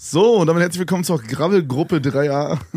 So, und damit herzlich willkommen zur Gravelgruppe 3a.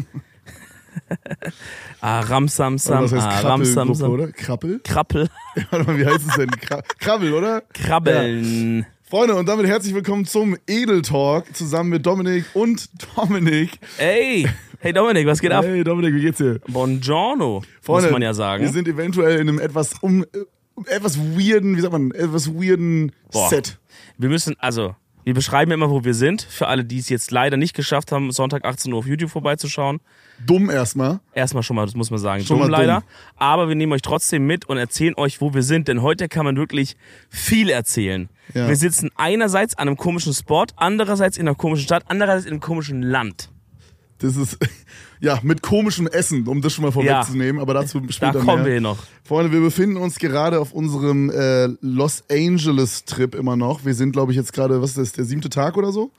Ah, Ramsamsam, was heißt ah, Ramsamsam. oder? Krabbel? Krappel. Warte mal, wie heißt es denn? Kra Krabbel, oder? Krabbeln. Freunde, und damit herzlich willkommen zum Edel Talk zusammen mit Dominik und Dominik. Ey, hey Dominik, was geht ab? Hey Dominik, wie geht's dir? Buongiorno, Freunde, muss man ja sagen. Wir sind eventuell in einem etwas um, äh, etwas weirden, wie sagt man, etwas weirden Boah. Set. Wir müssen, also, wir beschreiben immer, wo wir sind. Für alle, die es jetzt leider nicht geschafft haben, Sonntag 18 Uhr auf YouTube vorbeizuschauen. Dumm erstmal. Erstmal schon mal, das muss man sagen, Schon dumm mal dumm. leider. Aber wir nehmen euch trotzdem mit und erzählen euch, wo wir sind. Denn heute kann man wirklich viel erzählen. Ja. Wir sitzen einerseits an einem komischen Spot, andererseits in einer komischen Stadt, andererseits in einem komischen Land. Das ist, ja, mit komischem Essen, um das schon mal vorwegzunehmen, aber dazu Da später kommen mehr. wir noch. Freunde, wir befinden uns gerade auf unserem äh, Los Angeles Trip immer noch. Wir sind, glaube ich, jetzt gerade, was ist das, der siebte Tag oder so?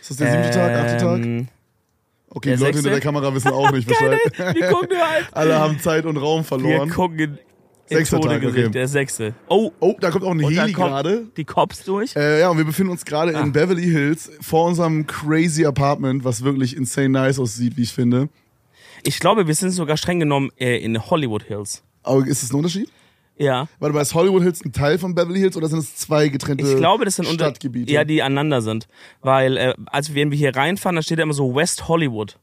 Ist das der siebte Tag, achte Tag? Ähm, Okay, die Leute sechste? hinter der Kamera wissen auch nicht Bescheid. Wir gucken nur halt. Alle haben Zeit und Raum Wir verloren. gucken in, Sechster Tag, okay. der sechste. Oh, Oh, da kommt auch ein da Heli gerade. die Cops durch. Äh, ja, und wir befinden uns gerade Ah. in Beverly Hills vor unserem crazy Apartment, was wirklich insane nice aussieht, wie ich finde. Ich glaube, wir sind sogar streng genommen äh, in Hollywood Hills. Aber ist das ein Unterschied? Ja. Warte mal, ist Hollywood Hills ein Teil von Beverly Hills oder sind es zwei getrennte Ich glaube, das sind unter Stadtgebiete? ja, die aneinander sind, weil äh, als wenn wir hier reinfahren, da steht ja immer so West Hollywood.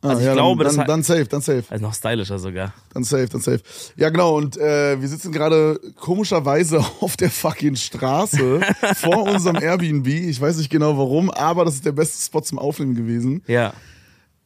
ah, also ich ja, glaube, dann, das dann, hat- dann safe, dann safe. Also noch stylischer sogar. Dann safe, dann safe. Ja, genau. Und äh, wir sitzen gerade komischerweise auf der fucking Straße vor unserem Airbnb. Ich weiß nicht genau warum, aber das ist der beste Spot zum Aufnehmen gewesen. Ja.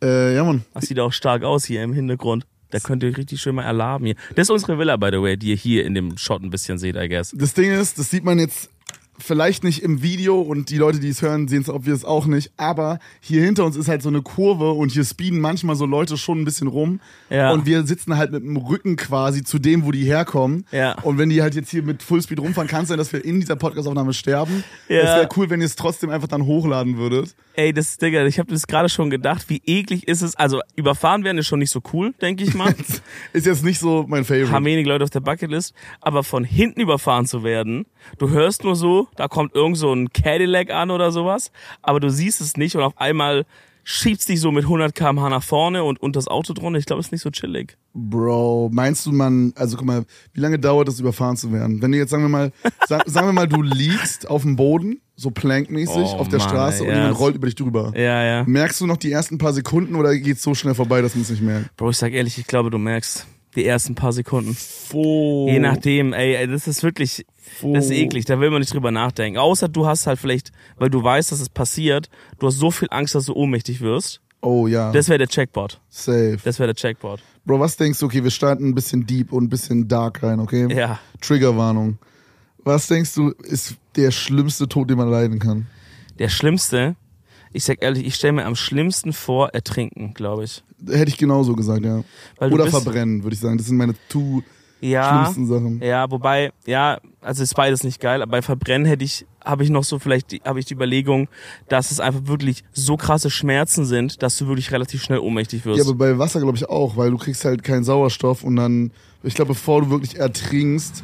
Äh, ja, Mann. Das sieht auch stark aus hier im Hintergrund. Da könnt ihr euch richtig schön mal erlaben hier. Das ist unsere Villa, by the way, die ihr hier in dem Shot ein bisschen seht, I guess. Das Ding ist, das sieht man jetzt vielleicht nicht im Video und die Leute, die es hören, sehen es obvious auch nicht. Aber hier hinter uns ist halt so eine Kurve und hier speeden manchmal so Leute schon ein bisschen rum. Ja. Und wir sitzen halt mit dem Rücken quasi zu dem, wo die herkommen. Ja. Und wenn die halt jetzt hier mit Fullspeed rumfahren, kann es sein, dass wir in dieser Podcast-Aufnahme sterben. Ja. Es wäre cool, wenn ihr es trotzdem einfach dann hochladen würdet. Ey, das Digga, ich habe das gerade schon gedacht, wie eklig ist es. Also überfahren werden ist schon nicht so cool, denke ich mal. Ist jetzt nicht so mein Favorite. haben wenig Leute auf der Bucketlist, aber von hinten überfahren zu werden, du hörst nur so, da kommt irgend so ein Cadillac an oder sowas, aber du siehst es nicht und auf einmal schiebst dich so mit 100 km/h nach vorne und unter das Auto drunter. Ich glaube, es ist nicht so chillig. Bro, meinst du man, also guck mal, wie lange dauert es, überfahren zu werden? Wenn du jetzt, sagen wir mal, sag, sagen wir mal, du liegst auf dem Boden, so plankmäßig, Oh, auf der Mann, Straße ey, und ja, jemand rollt über dich drüber. Ja, ja. Merkst du noch die ersten paar Sekunden oder geht's so schnell vorbei, dass man es nicht merkt? Bro, ich sag ehrlich, ich glaube, du merkst die ersten paar Sekunden. Oh. Je nachdem, ey, ey, das ist wirklich, das ist eklig, da will man nicht drüber nachdenken. Außer du hast halt vielleicht, weil du weißt, dass es passiert, du hast so viel Angst, dass du ohnmächtig wirst. Oh ja, Das wäre der Checkpot. safe. Das wäre der Checkpot. Bro, was denkst du, okay, wir starten ein bisschen deep und ein bisschen dark rein, okay? Ja. Triggerwarnung. Was denkst du, ist der schlimmste Tod, den man leiden kann? Der schlimmste, ich sag ehrlich, ich stelle mir am schlimmsten vor, ertrinken, glaube ich. Hätte ich genauso gesagt, ja. Oder verbrennen, würde ich sagen. Das sind meine two Ja. schlimmsten Sachen. Ja, wobei, ja, also ist beides nicht geil, aber bei Verbrennen hätte ich, habe ich noch so vielleicht, die- habe ich die Überlegung, dass es einfach wirklich so krasse Schmerzen sind, dass du wirklich relativ schnell ohnmächtig wirst. Ja, aber bei Wasser glaube ich auch, weil du kriegst halt keinen Sauerstoff und dann, ich glaube, bevor du wirklich ertrinkst,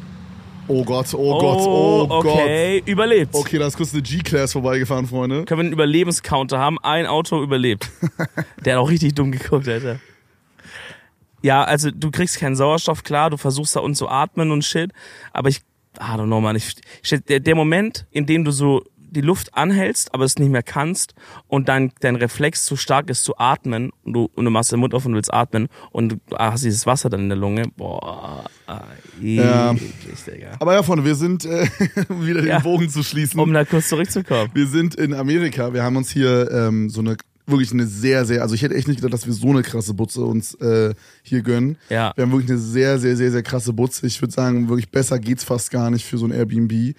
oh Gott, oh, Gott, oh Gott. okay, überlebt. Okay, da ist kurz eine G-Class vorbeigefahren, Freunde. Können wir einen Überlebenscounter haben? Ein Auto überlebt. Der hat auch richtig dumm geguckt, Alter. Ja, also du kriegst keinen Sauerstoff, klar, du versuchst da unten zu atmen und shit, aber ich, I don't know, man, ich, ich, der, der Moment, in dem du so die Luft anhältst, aber es nicht mehr kannst und dein, dein Reflex zu stark ist zu atmen und du, und du machst den Mund auf und willst atmen und du hast dieses Wasser dann in der Lunge, boah, ah, Ja. eklig, Digga. Aber ja, Freunde, wir sind, äh, um wieder Ja. den Bogen zu schließen. Um da kurz zurückzukommen. Wir sind in Amerika. Wir haben uns hier ähm, so eine wirklich eine sehr, sehr, also ich hätte echt nicht gedacht, dass wir so eine krasse Butze uns äh, hier gönnen. Ja. Wir haben wirklich eine sehr, sehr, sehr, sehr krasse Butze. Ich würde sagen, wirklich besser geht's fast gar nicht für so ein Airbnb.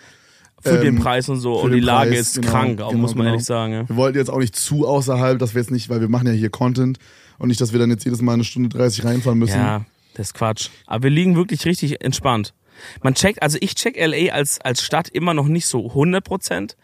Für den Ähm, Preis und so. Und den die Lage Preis, ist genau, krank, auch genau, muss man genau. ehrlich sagen. Ja. Wir wollten jetzt auch nicht zu außerhalb, dass wir jetzt nicht, weil wir machen ja hier Content und nicht, dass wir dann jetzt jedes Mal eine Stunde 30 reinfahren müssen. ja, das ist Quatsch. Aber wir liegen wirklich richtig entspannt. Man checkt, also ich check LA als, als Stadt immer noch nicht so 100 Prozent.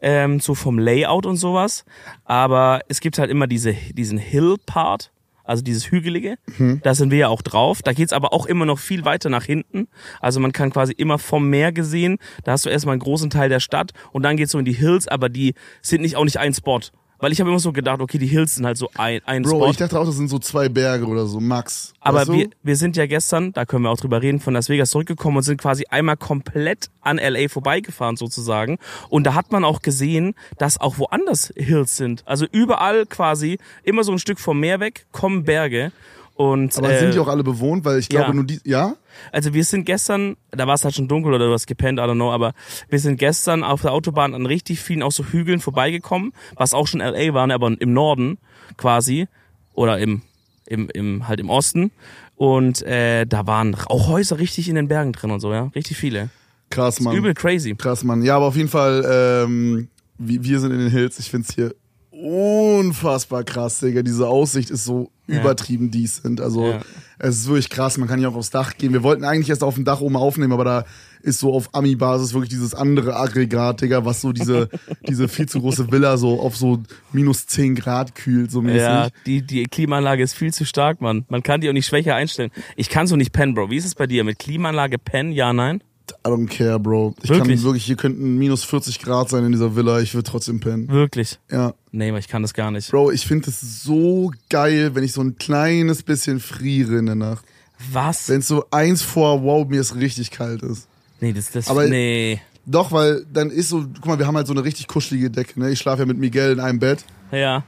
Ähm, so vom Layout und sowas. Aber es gibt halt immer diese, diesen Hill-Part, also dieses Hügelige. Da sind wir ja auch drauf. Da geht's aber auch immer noch viel weiter nach hinten. Also man kann quasi immer vom Meer gesehen. Da hast du erstmal einen großen Teil der Stadt und dann geht's so in die Hills, aber die sind nicht auch nicht ein Spot. Weil ich habe immer so gedacht, okay, die Hills sind halt so ein, ein Bro, Spot. ich dachte auch, das sind so zwei Berge oder so, max. Aber weißt du? wir, wir sind ja gestern, da können wir auch drüber reden, von Las Vegas zurückgekommen und sind quasi einmal komplett an LA vorbeigefahren sozusagen. Und da hat man auch gesehen, dass auch woanders Hills sind. Also überall quasi, immer so ein Stück vom Meer weg, kommen Berge. Und, Aber äh, sind die auch alle bewohnt? Weil ich glaube ja. nur die, ja? also wir sind gestern, da war es halt schon dunkel oder du hast gepennt, I don't know, aber wir sind gestern auf der Autobahn an richtig vielen auch so Hügeln vorbeigekommen, was auch schon LA waren, aber im Norden quasi oder im, im, im halt im Osten. Und äh, da waren auch Häuser richtig in den Bergen drin und so, ja, richtig viele. Krass, Mann. Übel crazy. Krass, Mann. Ja, aber auf jeden Fall, ähm, wir, wir sind in den Hills. Ich find's hier unfassbar krass, Digga. Diese Aussicht ist so Ja. übertrieben decent. Also Ja. es ist wirklich krass. Man kann hier auch aufs Dach gehen. Wir wollten eigentlich erst auf dem Dach oben aufnehmen, aber da ist so auf Ami-Basis wirklich dieses andere Aggregat, Digga, was so diese, diese viel zu große Villa so auf so minus 10 Grad kühlt, so mäßig. Ja, die, die Klimaanlage ist viel zu stark, Mann. Man kann die auch nicht schwächer einstellen. Ich kann so nicht pennen, Bro. Wie ist es bei dir? Mit Klimaanlage pennen? Ja, nein? I don't care, Bro. Ich Wirklich? kann wirklich, hier könnten minus 40 Grad sein in dieser Villa. Ich würde trotzdem pennen. Wirklich? Ja. Nee, aber ich kann das gar nicht. Bro, ich finde es so geil, wenn ich so ein kleines bisschen friere in der Nacht. Was? Wenn es so eins vor, wow, mir ist richtig kalt ist. Nee, das, das, Aber- nee. Doch, weil dann ist so, guck mal, wir haben halt so eine richtig kuschelige Decke, ne? Ich schlafe ja mit Miguel in einem Bett Ja.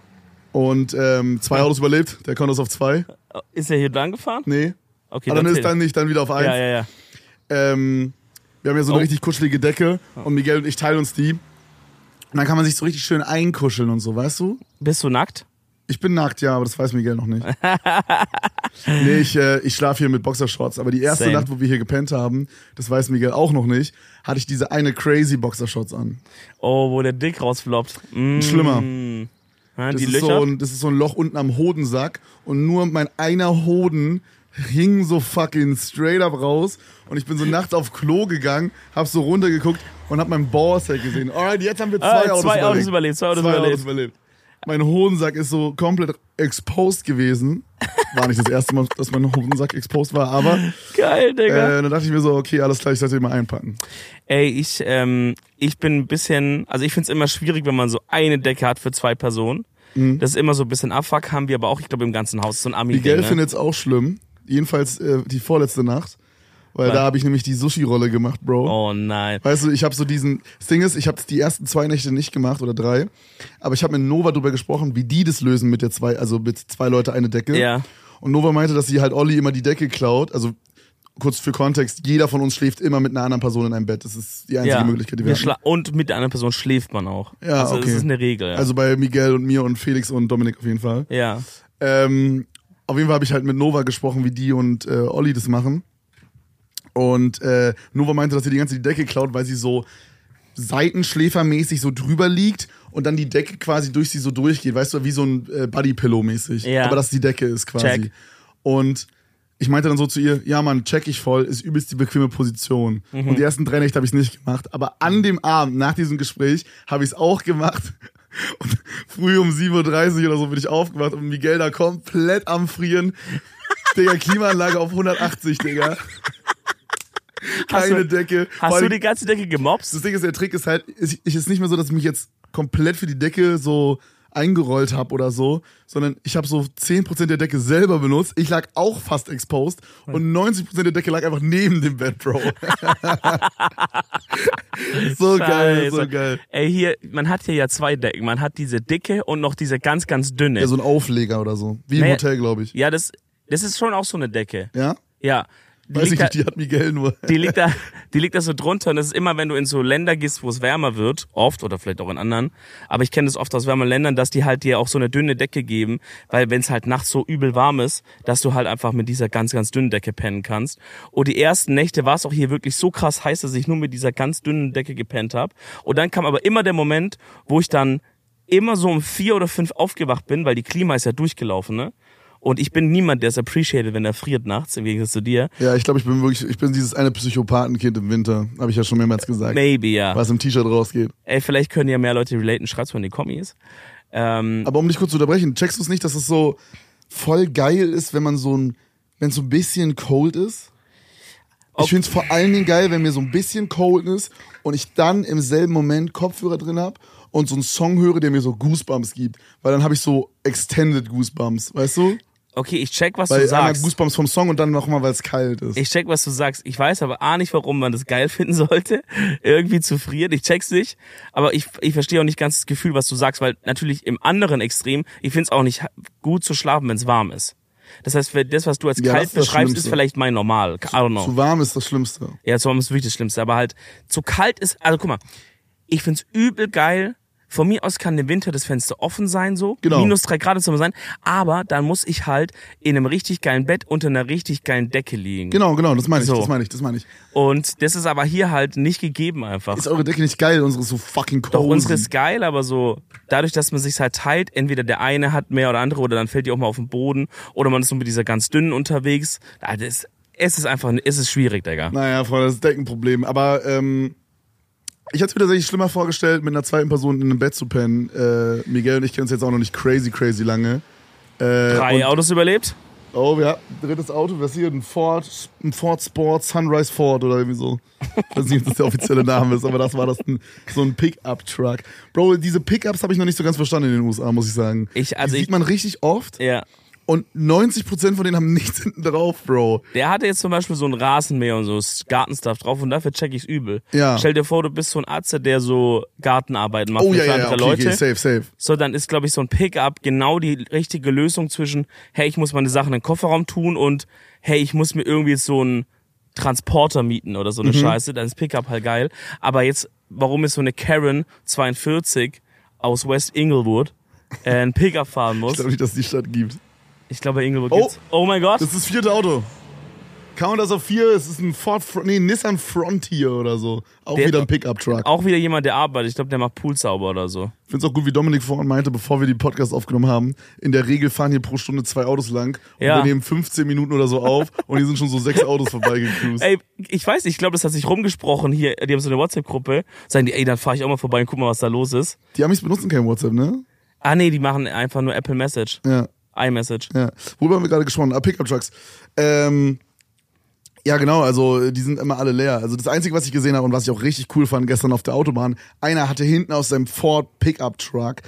und ähm, zwei Autos überlebt, der konnte es auf zwei. Ist er hier dran gefahren? Nee. Okay, Aber dann ist zählt. dann nicht, dann wieder auf eins. Ja, ja, ja. Ähm, wir haben ja so eine Oh. richtig kuschelige Decke und Miguel und ich teilen uns die. Und dann kann man sich so richtig schön einkuscheln und so, weißt du? Bist du nackt? Ich bin nackt, ja, aber das weiß Miguel noch nicht. nee, ich, äh, ich schlafe hier mit Boxershorts. Aber die erste Same. Nacht, wo wir hier gepennt haben, das weiß Miguel auch noch nicht, hatte ich diese eine crazy Boxershorts an. Oh, wo der Dick rausfloppt. Mm. Schlimmer. Ja, Das ist, so ein, das ist so ein Loch unten am Hodensack und nur mein einer Hoden hing so fucking straight up raus und ich bin so nachts auf Klo gegangen, hab so runtergeguckt und hab meinen Ballsack gesehen. Alright, jetzt haben wir zwei, Ah, Autos, zwei. Autos überlebt, zwei Autos zwei überlebt. Autos überlebt. Mein Hodensack ist so komplett exposed gewesen. War nicht das erste Mal, dass mein Hodensack exposed war, aber Geil, Digga. äh, dann dachte ich mir so, okay, alles klar, ich sollte ihn mal einpacken. Ey, ich, ähm, ich bin ein bisschen, also ich find's immer schwierig, wenn man so eine Decke hat für zwei Personen. Mhm. Das ist immer so ein bisschen Abfuck, haben wir aber auch, ich glaube, im ganzen Haus. So ein ami Miguel ne? findet es auch schlimm. Jedenfalls äh, die vorletzte Nacht. Weil Was? da habe ich nämlich die Sushi-Rolle gemacht, Bro. Oh nein. Weißt du, ich habe so diesen. Das Ding ist, ich habe die ersten zwei Nächte nicht gemacht oder drei. Aber ich habe mit Nova drüber gesprochen, wie die das lösen mit der zwei, also mit zwei Leute eine Decke. Ja. Und Nova meinte, dass sie halt Olli immer die Decke klaut. Also kurz für Kontext, jeder von uns schläft immer mit einer anderen Person in einem Bett. Das ist die einzige ja. Möglichkeit, die wir, wir haben. Und mit der anderen Person schläft man auch. Ja, also okay. das ist eine Regel. Ja. Also bei Miguel und mir und Felix und Dominik auf jeden Fall. ja. Ähm, auf jeden Fall habe ich halt mit Nova gesprochen, wie die und äh, Olli das machen. Und äh, Nova meinte, dass sie die ganze die Decke klaut, weil sie so seitenschläfermäßig so drüber liegt und dann die Decke quasi durch sie so durchgeht, weißt du, wie so ein äh, Bodypillow mäßig. Ja. Aber dass die Decke ist quasi. Check. Und ich meinte dann so zu ihr, ja Mann, check ich voll, ist übelst die bequeme Position. Mhm. Und die ersten drei Nächte habe ich nicht gemacht. Aber an dem Abend, nach diesem Gespräch, habe ich es auch gemacht. Und früh um 7.30 Uhr oder so bin ich aufgewacht und Miguel da komplett am Frieren. Digga, Klimaanlage auf 180, Digga. Hast Keine du- Decke. Hast du allem- die ganze Decke gemobst? das Ding ist, der Trick ist halt, ich, ich ist nicht mehr so, dass ich mich jetzt komplett für die Decke so eingerollt habe oder so, sondern ich habe so 10% der Decke selber benutzt. Ich lag auch fast exposed und 90% der Decke lag einfach neben dem Bett, Bro. so geil, so Scheiße. geil. Ey, hier, man hat hier ja zwei Decken. Man hat diese dicke und noch diese ganz, ganz dünne. Ja, so ein Aufleger oder so. Wie im Naja, Hotel, glaube ich. Ja, das, das ist schon auch so eine Decke. Ja? Ja. Die Weiß ich liegt, da, nicht, die hat Miguel nur. die, liegt da, die liegt da so drunter und das ist immer, wenn du in so Länder gehst, wo es wärmer wird, oft oder vielleicht auch in anderen, aber ich kenne das oft aus wärmeren Ländern, dass die halt dir auch so eine dünne Decke geben, weil wenn es halt nachts so übel warm ist, dass du halt einfach mit dieser ganz, ganz dünnen Decke pennen kannst. Und die ersten Nächte war es auch hier wirklich so krass heiß, dass ich nur mit dieser ganz dünnen Decke gepennt habe. Und dann kam aber immer der Moment, wo ich dann immer so um vier oder fünf aufgewacht bin, weil die Klima ist ja durchgelaufen, ne? Und ich bin niemand, der es appreciated, wenn er friert nachts, im Gegensatz zu dir. Ja, ich glaube, ich bin wirklich, ich bin dieses eine Psychopathenkind im Winter. Habe ich ja schon mehrmals gesagt. Maybe, ja. Was im T-Shirt rausgeht. Ey, vielleicht können ja mehr Leute relaten. Schreibt's mal in die Kommis. Ähm, Aber um dich kurz zu unterbrechen, checkst du es nicht, dass es so voll geil ist, wenn man so ein, wenn es so ein bisschen cold ist? Ich Ob- finde es vor allen Dingen geil, wenn mir so ein bisschen cold ist und ich dann im selben Moment Kopfhörer drin hab und so einen Song höre, der mir so Goosebumps gibt. Weil dann habe ich so Extended Goosebumps, weißt du? Okay, ich check, was Weil du sagst. Goosebumps vom Song und dann nochmal, weil es kalt ist. Ich check, was du sagst. Ich weiß aber A nicht, warum man das geil finden sollte, irgendwie zu frieren. Ich check's nicht. Aber ich, ich verstehe auch nicht ganz das Gefühl, was du sagst, weil natürlich im anderen Extrem, ich find's auch nicht gut zu schlafen, wenn's warm ist. Das heißt, wenn das, was du als Ja, kalt ist beschreibst, ist vielleicht mein Normal. I don't know. Zu warm ist das Schlimmste. Ja, zu warm ist wirklich das Schlimmste. Aber halt, zu kalt ist, also guck mal, ich find's übel geil. Von mir aus kann im Winter das Fenster offen sein, so. Genau. Minus drei Grad soll sein. Aber dann muss ich halt in einem richtig geilen Bett unter einer richtig geilen Decke liegen. Genau, genau, das meine ich, So. das meine ich, das meine ich. Und das ist aber hier halt nicht gegeben einfach. Ist eure Decke nicht geil? Unsere ist so fucking cozy. Doch unsere ist geil, aber so dadurch, dass man sich halt teilt, entweder der eine hat mehr oder andere oder dann fällt die auch mal auf den Boden oder man ist nur mit dieser ganz dünnen unterwegs. Ah, das, es ist einfach, es ist schwierig, Digga. Naja, Freunde, das ist Deckenproblem. Aber ähm, ich hätte es mir tatsächlich schlimmer vorgestellt, mit einer zweiten Person in einem Bett zu pennen. Äh, Miguel und ich kennen uns jetzt auch noch nicht crazy, crazy lange. Äh, Drei Autos überlebt? Oh, ja, drittes Auto, was hier? Ein Ford, ein Ford Sport, Sunrise Ford oder irgendwie so. Ich weiß nicht, ob das der offizielle Name ist, aber das war das ein, so ein Pickup-Truck. Bro, diese Pickups habe ich noch nicht so ganz verstanden in den USA, muss ich sagen. Ich- also Die ich- sieht man richtig oft Ja. Und 90% von denen haben nichts hinten drauf, Bro. Der hatte jetzt zum Beispiel so ein Rasenmäher und so Gartenstuff drauf und dafür check ich's übel. Ja. Stell dir vor, du bist so ein Arzt, der so Gartenarbeiten macht Oh für ja, ja, ja, andere okay, Leute. okay, safe, safe. So, dann ist, glaube ich, so ein Pickup genau die richtige Lösung zwischen, hey, ich muss meine Sachen in den Kofferraum tun und hey, ich muss mir irgendwie so einen Transporter mieten oder so eine Mhm. Scheiße. Dann ist Pickup halt geil. Aber jetzt, warum ist so eine Karen 42 aus West Inglewood äh, ein Pickup fahren Ich muss? glaube nicht, dass die Stadt gibt. Ich glaube, bei Inglewood Oh. gibt's. Oh mein Gott. Das ist das vierte Auto. Count das auf vier, es ist ein Ford, nee, Nissan Frontier oder so. Auch Der- wieder ein Pickup-Truck. Auch wieder jemand, der arbeitet. Ich glaube, der macht Pool sauber oder so. Ich finde es auch gut, wie Dominik vorhin meinte, bevor wir die Podcast aufgenommen haben. In der Regel fahren hier pro Stunde zwei Autos lang und Ja. wir nehmen 15 Minuten oder so auf und hier sind schon so sechs Autos vorbeigecruised. Ey, ich weiß nicht, ich glaube, das hat sich rumgesprochen hier. Die haben so eine WhatsApp-Gruppe. Sagen die, ey, dann fahre ich auch mal vorbei und guck mal, was da los ist. Die Amis benutzen kein WhatsApp, ne? Ah, nee, die machen einfach nur Apple Message. Ja, iMessage. ja. Worüber haben wir gerade gesprochen? Ah, Pickup-Trucks. Ähm, ja, genau, also die sind immer alle leer. Also das Einzige, was ich gesehen habe und was ich auch richtig cool fand gestern auf der Autobahn, einer hatte hinten aus seinem Ford Pickup-Truck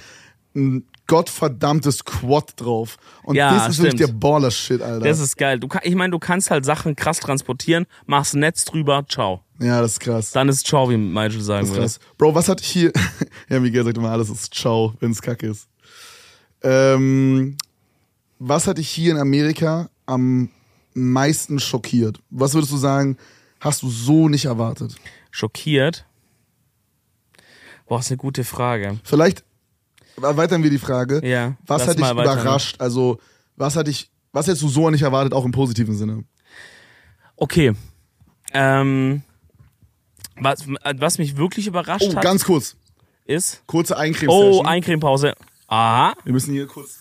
ein gottverdammtes Quad drauf. Und Ja, das ist wirklich stimmt. der Baller-Shit, Alter. Das ist geil. Du, ich meine, du kannst halt Sachen krass transportieren, machst ein Netz drüber, ciao. ja, das ist krass. Dann ist ciao, wie Michael sagen würde. Bro, was hatte ich hier? ja, Miguel sagt immer, alles ist ciao, wenn es kacke ist. Ähm, was hatte ich hier in Amerika am meisten schockiert? Was würdest du sagen, hast du so nicht erwartet? Schockiert? Boah, ist eine gute Frage. Vielleicht erweitern wir die Frage. Ja, Was hat dich überrascht? Also, was hat dich, was hättest du so nicht erwartet, auch im positiven Sinne? Okay. Ähm, was, was mich wirklich überrascht Oh, hat, ganz kurz. ist. Kurze eincreme Oh, Eincremepause. Aha. Wir müssen hier kurz,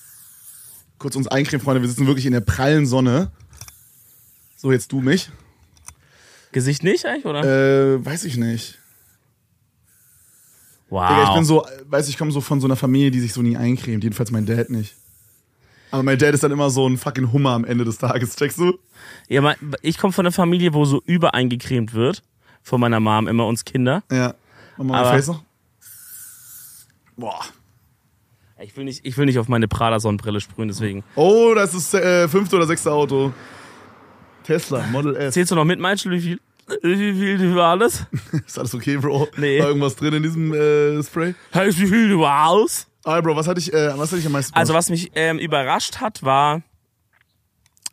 kurz uns eincremen, Freunde. Wir sitzen wirklich in der prallen Sonne. So, jetzt du mich. Gesicht nicht eigentlich, oder? Äh, weiß ich nicht. wow. Digga, ich bin so, weiß ich komme so von so einer Familie, die sich so nie eincremt. Jedenfalls mein Dad nicht. Aber mein Dad ist dann immer so ein fucking Hummer am Ende des Tages, checkst du? ja, mein, ich komme von einer Familie, wo so übereingecremt wird. Von meiner Mom, immer uns Kinder. Ja. Aber- mein Face noch. Boah. Ich will nicht, ich will nicht auf meine Prada-Sonnenbrille sprühen, deswegen. Oh, das ist äh, fünfte oder sechste Auto. Tesla, Model S. Zählst du noch mit, Michael? Wie viel, wie viel war das? Ist alles okay, Bro? Nee. War irgendwas drin in diesem äh, Spray? Heißt, wie viel du aus? Ah, Bro, was hatte ich, äh, was hatte ich am meisten Also was mich ähm, überrascht hat, war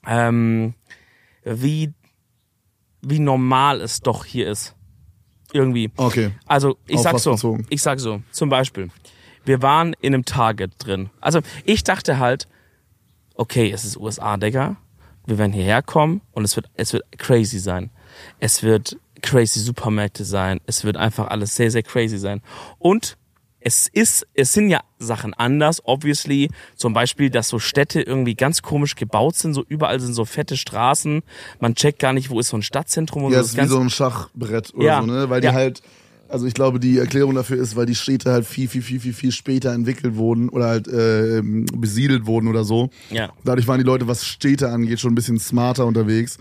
ähm, wie wie normal es doch hier ist. Irgendwie. Okay. Also ich Auf sag so, bezogen? ich sag so, zum Beispiel, wir waren in einem Target drin. Also ich dachte halt, okay, es ist USA, Digga. Wir werden hierher kommen und es wird, es wird crazy sein. Es wird crazy Supermärkte sein. Es wird einfach alles sehr, sehr crazy sein. Und es ist, es sind ja Sachen anders, obviously. Zum Beispiel, dass so Städte irgendwie ganz komisch gebaut sind. So überall sind so fette Straßen. Man checkt gar nicht, wo ist so ein Stadtzentrum und Ja, so. es ist wie ganz so ein Schachbrett oder Ja. so, ne? Weil die Ja. halt, also ich glaube, die Erklärung dafür ist, weil die Städte halt viel, viel, viel, viel, viel später entwickelt wurden oder halt äh, besiedelt wurden oder so. ja. Dadurch waren die Leute, was Städte angeht, schon ein bisschen smarter unterwegs.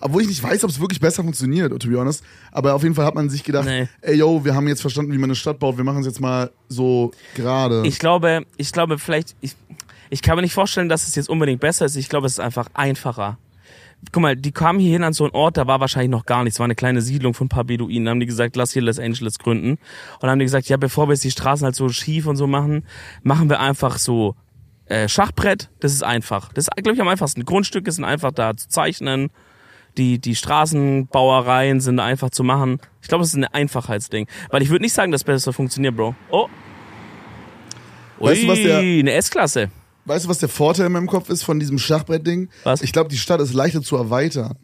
Obwohl ich nicht weiß, ob es wirklich besser funktioniert, to be honest. Aber auf jeden Fall hat man sich gedacht, Nee. ey yo, wir haben jetzt verstanden, wie man eine Stadt baut, wir machen es jetzt mal so gerade. Ich glaube, ich glaube vielleicht, ich, ich kann mir nicht vorstellen, dass es jetzt unbedingt besser ist. Ich glaube, es ist einfach einfacher. Guck mal, die kamen hier hin an so einen Ort, da war wahrscheinlich noch gar nichts. war eine kleine Siedlung von ein paar Beduinen. Da haben die gesagt, lass hier Los Angeles gründen. Und dann haben die gesagt, ja, bevor wir jetzt die Straßen halt so schief und so machen, machen wir einfach so äh, Schachbrett. Das ist einfach. Das ist, glaube ich, am einfachsten. Grundstücke sind einfach da zu zeichnen. Die, die Straßenbauereien sind einfach zu machen. Ich glaube, das ist ein Einfachheitsding. Weil ich würde nicht sagen, dass das besser funktioniert, Bro. Oh. Weißt du, was der- Ui, eine S-Klasse. Weißt du, was der Vorteil in meinem Kopf ist von diesem Schachbrettding? Was? Ich glaube, die Stadt ist leichter zu erweitern.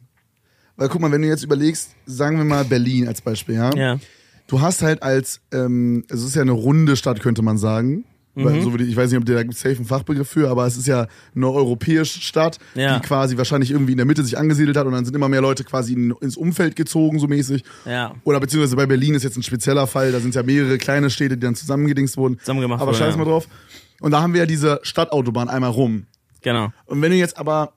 Weil guck mal, wenn du jetzt überlegst, sagen wir mal Berlin als Beispiel, ja? Ja. Du hast halt als, ähm, es ist ja eine runde Stadt, könnte man sagen. Mhm. Weil, so würde ich, ich weiß nicht, ob der da gibt safe einen Fachbegriff für, aber es ist ja eine europäische Stadt, Ja. die quasi wahrscheinlich irgendwie in der Mitte sich angesiedelt hat und dann sind immer mehr Leute quasi in, ins Umfeld gezogen, so mäßig. Ja. Oder beziehungsweise bei Berlin ist jetzt ein spezieller Fall, da sind ja mehrere kleine Städte, die dann zusammengedingst wurden. Zusammengemacht Aber scheiß ja. mal drauf. Und da haben wir ja diese Stadtautobahn einmal rum. Genau. Und wenn du jetzt aber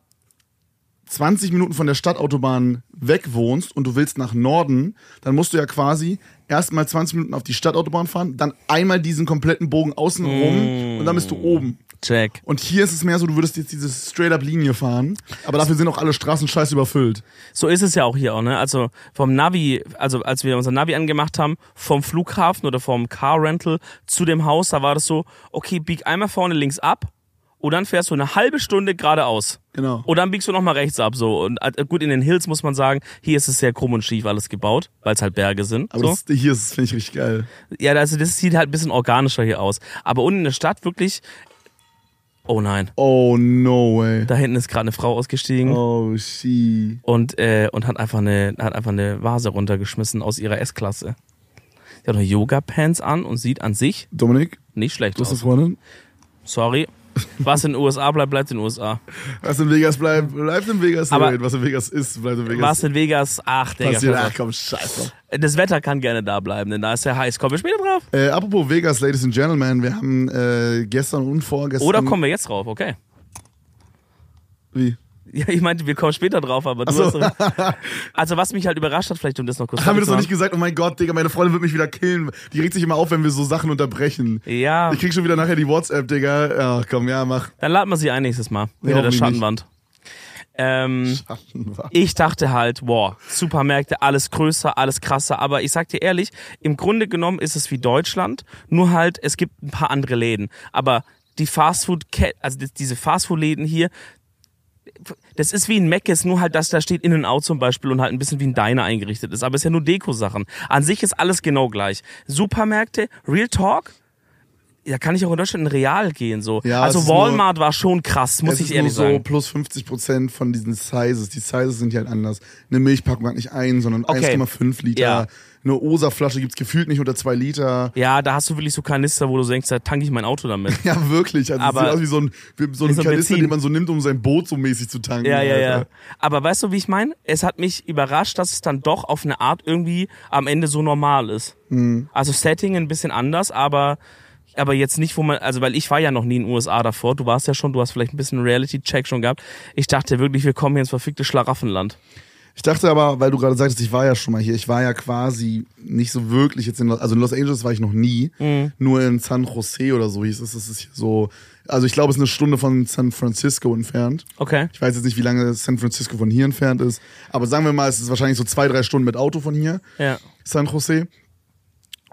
20 Minuten von der Stadtautobahn weg wohnst und du willst nach Norden, dann musst du ja quasi erstmal 20 Minuten auf die Stadtautobahn fahren, dann einmal diesen kompletten Bogen außen rum und dann bist du oben. Check. Und hier ist es mehr so, du würdest jetzt diese Straight-Up-Linie fahren, aber dafür sind auch alle Straßen scheiße überfüllt. So ist es ja auch hier auch, ne? Also vom Navi, also als wir unser Navi angemacht haben, vom Flughafen oder vom Car Rental zu dem Haus, da war das so, okay, bieg einmal vorne links ab und dann fährst du eine halbe Stunde geradeaus. Genau. Und dann biegst du nochmal rechts ab, so. Und äh, gut, in den Hills muss man sagen, hier ist es sehr krumm und schief alles gebaut, weil es halt Berge sind. Aber so. das, hier ist, finde ich richtig geil. Ja, also das sieht halt ein bisschen organischer hier aus. Aber unten in der Stadt wirklich, oh nein, Oh, no way. da hinten ist gerade eine Frau ausgestiegen. Oh, she. und, äh, und hat einfach eine, hat einfach eine Vase runtergeschmissen aus ihrer S-Klasse. Sie hat noch Yoga-Pants an und sieht an sich Dominik, nicht schlecht du hast eine aus. Freundin? Sorry. Was in den USA bleibt, bleibt in den USA. Was in Vegas bleibt, bleibt in Vegas. Aber- was in Vegas ist, bleibt in Vegas. Was in Vegas? Ach, Digga. passiert? pass Ach komm, scheiß drauf. Das Wetter kann gerne da bleiben, denn da ist ja heiß. Kommen wir später drauf? Äh, apropos Vegas, Ladies and Gentlemen, wir haben äh, gestern und vorgestern. Oder kommen wir jetzt drauf, okay. Wie? Ja, ich meinte, wir kommen später drauf, aber du so. hast doch, Also was mich halt überrascht hat, vielleicht um das noch kurz Haben wir das noch nicht gesagt? Oh mein Gott, Digga, meine Freundin wird mich wieder killen. Die regt sich immer auf, wenn wir so Sachen unterbrechen. Ja, Ich krieg schon wieder nachher die WhatsApp, Digga. Ja, komm, ja, mach. dann laden wir sie ein nächstes Mal. Hinter der hoffentlich nicht. Schattenwand. Ähm, ich dachte halt, wow, Supermärkte, alles größer, alles krasser. Aber ich sag dir ehrlich, im Grunde genommen ist es wie Deutschland, nur halt, es gibt ein paar andere Läden. Aber die Fastfood, also die- diese Fastfood-Läden hier, das ist wie ein Mc's, nur halt, dass da steht In and Out zum Beispiel und halt ein bisschen wie ein Diner eingerichtet ist. Aber es ist ja nur Deko-Sachen. An sich ist alles genau gleich. Supermärkte, Real Talk, da kann ich auch in Deutschland in Real gehen. So. Ja, also es ist nur- Walmart war schon krass, muss es ich ist ehrlich nur so sagen. plus 50 Prozent von diesen Sizes. Die Sizes sind ja halt anders. Eine Milchpackung hat nicht ein, sondern Okay. 1,5 Liter. Ja. Eine Osa-Flasche gibt's gefühlt nicht unter 2 Liter. Ja, da hast du wirklich so Kanister, wo du denkst, da tanke ich mein Auto damit. Ja, wirklich. Also Aber- es sieht aus wie so ein, wie so ein so Kanister, Benzin. den man so nimmt, um sein Boot so mäßig zu tanken. Ja, ja, ja. Alter. Aber weißt du, wie ich meine? Es hat mich überrascht, dass es dann doch auf eine Art irgendwie am Ende so normal ist. Mhm. Also Setting ein bisschen anders, aber aber jetzt nicht, wo man, also weil ich war ja noch nie in den USA davor, du warst ja schon, du hast vielleicht ein bisschen Reality-Check schon gehabt. Ich dachte wirklich, wir kommen hier ins verfickte Schlaraffenland. Ich dachte aber, weil du gerade sagtest, ich war ja schon mal hier, ich war ja quasi nicht so wirklich jetzt in Los, also in Los Angeles war ich noch nie, Mhm. nur in San Jose oder so hieß es. Das ist so, also ich glaube, es ist eine Stunde von San Francisco entfernt. Okay. Ich weiß jetzt nicht, wie lange San Francisco von hier entfernt ist, aber sagen wir mal, es ist wahrscheinlich so zwei, drei Stunden mit Auto von hier, Ja. San Jose.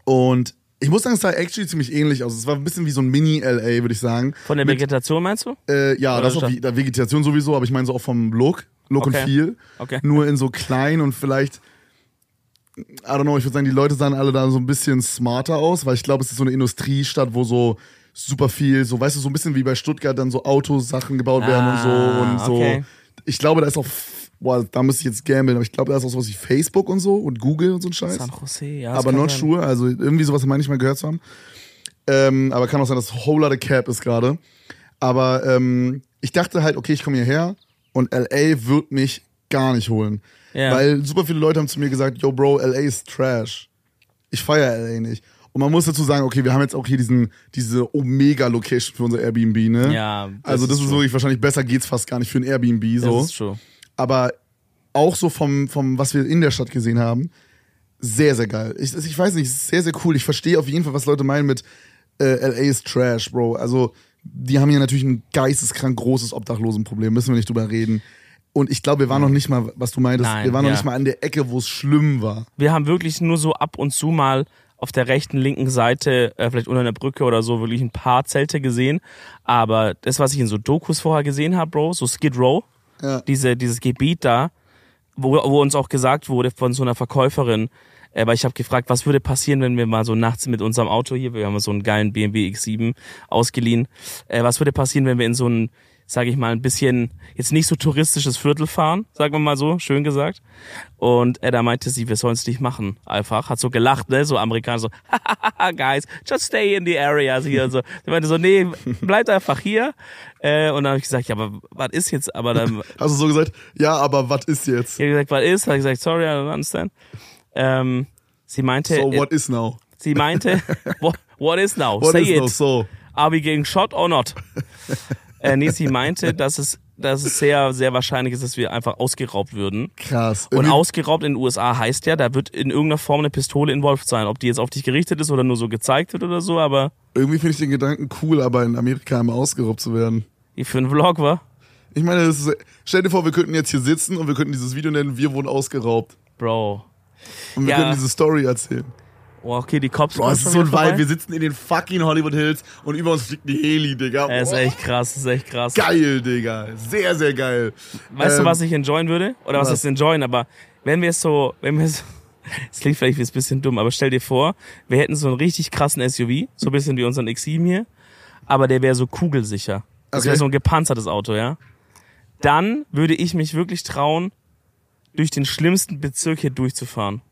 Und ich muss sagen, es sah actually ziemlich ähnlich aus. Es war ein bisschen wie so ein Mini-LA, würde ich sagen. Von der Mit- Vegetation meinst du? Äh, ja, Oder das Stadt? auf der Vegetation sowieso, aber ich meine so auch vom Look, Look Okay. und Feel. Okay. Nur in so klein und vielleicht, I don't know, ich würde sagen, die Leute sahen alle da so ein bisschen smarter aus, weil ich glaube, es ist so eine Industriestadt, wo so super viel, so weißt du, so ein bisschen wie bei Stuttgart dann so Autosachen gebaut werden und so Ah, und so. okay. Ich glaube, da ist auch, boah, da müsste ich jetzt gambeln, aber ich glaube, da ist auch sowas wie Facebook und so und Google und so ein Scheiß. San Jose, ja. aber not sure, also irgendwie sowas meine ich mal gehört zu haben. Ähm, aber kann auch sein, dass Whole Lotta Cap ist gerade. Aber ähm, ich dachte halt, okay, ich komme hierher und LA wird mich gar nicht holen. Ja. Weil super viele Leute haben zu mir gesagt, yo Bro, LA ist Trash. Ich feiere LA nicht. Und man muss dazu sagen, okay, wir haben jetzt auch hier diesen, diese Omega-Location für unser Airbnb, ne? Ja, das Also das ist ist wirklich, wahrscheinlich besser geht's fast gar nicht für ein Airbnb so. Das ist true. Aber auch so vom, vom, was wir in der Stadt gesehen haben, sehr, sehr geil. Ich, ich weiß nicht, sehr, sehr cool. Ich verstehe auf jeden Fall, was Leute meinen mit äh, LA ist Trash, Bro. Also, die haben hier natürlich ein geisteskrank großes Obdachlosenproblem, müssen wir nicht drüber reden. Und ich glaube, wir waren noch nicht mal, was du meintest, Nein, wir waren noch ja. nicht mal an der Ecke, wo es schlimm war. Wir haben wirklich nur so ab und zu mal auf der rechten, linken Seite, äh, vielleicht unter einer Brücke oder so, wirklich ein paar Zelte gesehen. Aber das, was ich in so Dokus vorher gesehen habe, Bro, so Skid Row, Ja. diese, dieses Gebiet da, wo, wo uns auch gesagt wurde von so einer Verkäuferin, äh, weil ich habe gefragt, was würde passieren, wenn wir mal so nachts mit unserem Auto hier, wir haben so einen geilen BMW X7 ausgeliehen, äh, was würde passieren, wenn wir in so ein, sage ich mal, ein bisschen jetzt nicht so touristisches Viertel fahren, sagen wir mal so, schön gesagt. Und äh, da meinte sie, wir sollen es nicht machen, einfach. Hat so gelacht, ne, so Amerikaner, so, guys, just stay in the areas hier. Und so. Sie meinte so, nee, bleibt einfach hier. Äh, und dann habe ich gesagt, ja, aber was ist jetzt? Aber dann Hast du so gesagt, ja, aber was ist jetzt? ich habe gesagt, was ist? Habe ich gesagt, sorry, I don't understand. Ähm, sie meinte, So, what is now? sie meinte, what, what is now? What Say is it. now? So. Are we getting shot or not? Äh, nee, sie meinte, dass es, dass es sehr, sehr wahrscheinlich ist, dass wir einfach ausgeraubt würden. Krass. Und ausgeraubt in den USA heißt ja, da wird in irgendeiner Form eine Pistole involviert sein. Ob die jetzt auf dich gerichtet ist oder nur so gezeigt wird oder so, aber Irgendwie finde ich den Gedanken cool, aber in Amerika einmal ausgeraubt zu werden. die für einen Vlog war. Ich meine, das ist, stell dir vor, wir könnten jetzt hier sitzen und wir könnten dieses Video nennen, wir wurden ausgeraubt. Bro. Und wir Ja. könnten diese Story erzählen. Oh, okay, die Cops Boah, kommen es ist so ein. Vibe. Wir sitzen in den fucking Hollywood Hills und über uns fliegt die Heli, Digga. Äh, ist Boah, echt krass, ist echt krass. geil, Digga. Sehr, sehr geil. Weißt Ähm, du, was ich enjoyen würde? Oder was was? ist enjoyen? Aber wenn wir es so, wenn wir so, es klingt vielleicht wie ein bisschen dumm, aber stell dir vor, wir hätten so einen richtig krassen SUV, so ein bisschen wie unseren X7 hier, aber der wäre so kugelsicher. Das Okay. wäre so ein gepanzertes Auto, ja? Dann würde ich mich wirklich trauen, durch den schlimmsten Bezirk hier durchzufahren.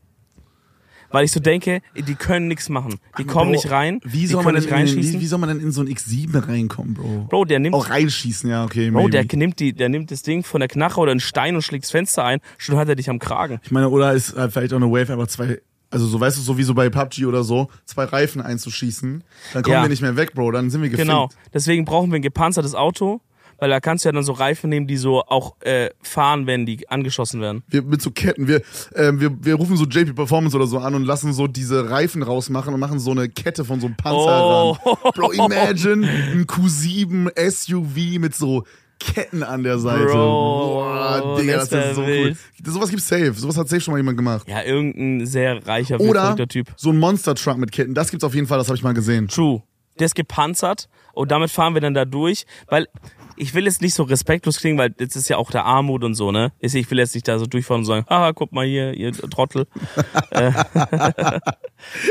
Weil ich so denke, die können nichts machen. Die kommen Bro, nicht rein, Wie soll, man denn nicht in, reinschießen. wie, wie soll man denn in so ein X7 reinkommen, Bro? Bro, der nimmt, Auch reinschießen, ja, okay. Bro, maybe. der nimmt, die, der nimmt das Ding von der Knarre oder einen Stein und schlägt das Fenster ein, schon hat er dich am Kragen. Ich meine, oder ist halt vielleicht auch eine Wave, einfach zwei, also so weißt du, so wie so bei PUBG oder so, zwei Reifen einzuschießen, dann kommen Ja. wir nicht mehr weg, Bro, dann sind wir gefickt. Genau. Deswegen brauchen wir ein gepanzertes Auto, weil da kannst du ja dann so Reifen nehmen, die so auch äh, fahren, wenn die angeschossen werden. Wir, mit so Ketten, wir, ähm, wir, wir rufen so JP Performance oder so an und lassen so diese Reifen rausmachen und machen so eine Kette von so einem Panzer Oh. ran. Bro, imagine ein Q7 SUV mit so Ketten an der Seite. Bro, Boah, Digga, das ist so wild. cool. Sowas gibt's safe. Sowas hat safe schon mal jemand gemacht. Ja, irgendein sehr reicher, Oder Typ. so ein Monster Truck mit Ketten. Das gibt's auf jeden Fall, das habe ich mal gesehen. True. Der ist gepanzert und damit fahren wir dann da durch, weil ich will jetzt nicht so respektlos klingen, weil das ist ja auch der Armut und so, ne? Ich will jetzt nicht da so durchfahren und sagen, haha, guck mal hier, ihr Trottel.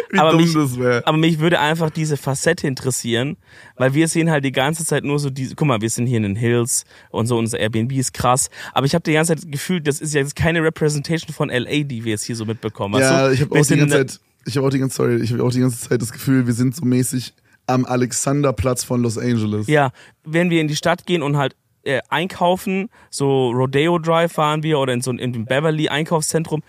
Wie Aber dumm mich- das wäre. Aber mich würde einfach diese Facette interessieren, weil wir sehen halt die ganze Zeit nur so diese, guck mal, wir sind hier in den Hills und so, unser Airbnb ist krass, aber ich habe die ganze Zeit das Gefühl, das ist ja jetzt keine Representation von LA, die wir jetzt hier so mitbekommen. Ja, du? ich habe auch die ganze Zeit, ich habe auch die ganze, sorry, ich habe auch die ganze Zeit das Gefühl, wir sind so mäßig am Alexanderplatz von Los Angeles. Ja, wenn wir in die Stadt gehen und halt äh, einkaufen, so Rodeo Drive fahren wir oder in so einem Beverly Einkaufszentrum,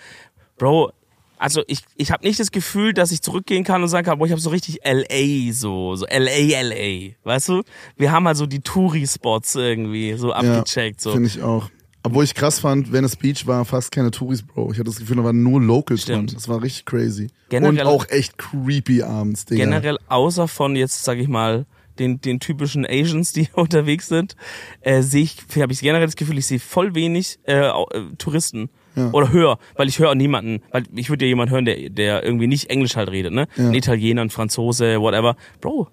Bro, also ich, ich habe nicht das Gefühl, dass ich zurückgehen kann und sagen kann, boah, ich habe so richtig LA, so, so LA, LA, weißt du? Wir haben halt so die Touri-Spots irgendwie so abgecheckt, so. Finde ich auch. Obwohl ich krass fand, Venice Beach war fast keine Touris, Bro. Ich hatte das Gefühl, da waren nur Locals dran. Das war richtig crazy. Generell- Und auch echt creepy abends, Digga. Generell, außer von jetzt, sag ich mal, den, den typischen Asians, die unterwegs sind, äh, sehe ich, habe ich generell das Gefühl, ich sehe voll wenig äh, äh, Touristen. Ja. Oder höre, weil ich höre niemanden, weil ich würde ja jemanden hören, der, der irgendwie nicht Englisch halt redet, ne? Ja. Ein Italiener, ein Franzose, whatever. Bro,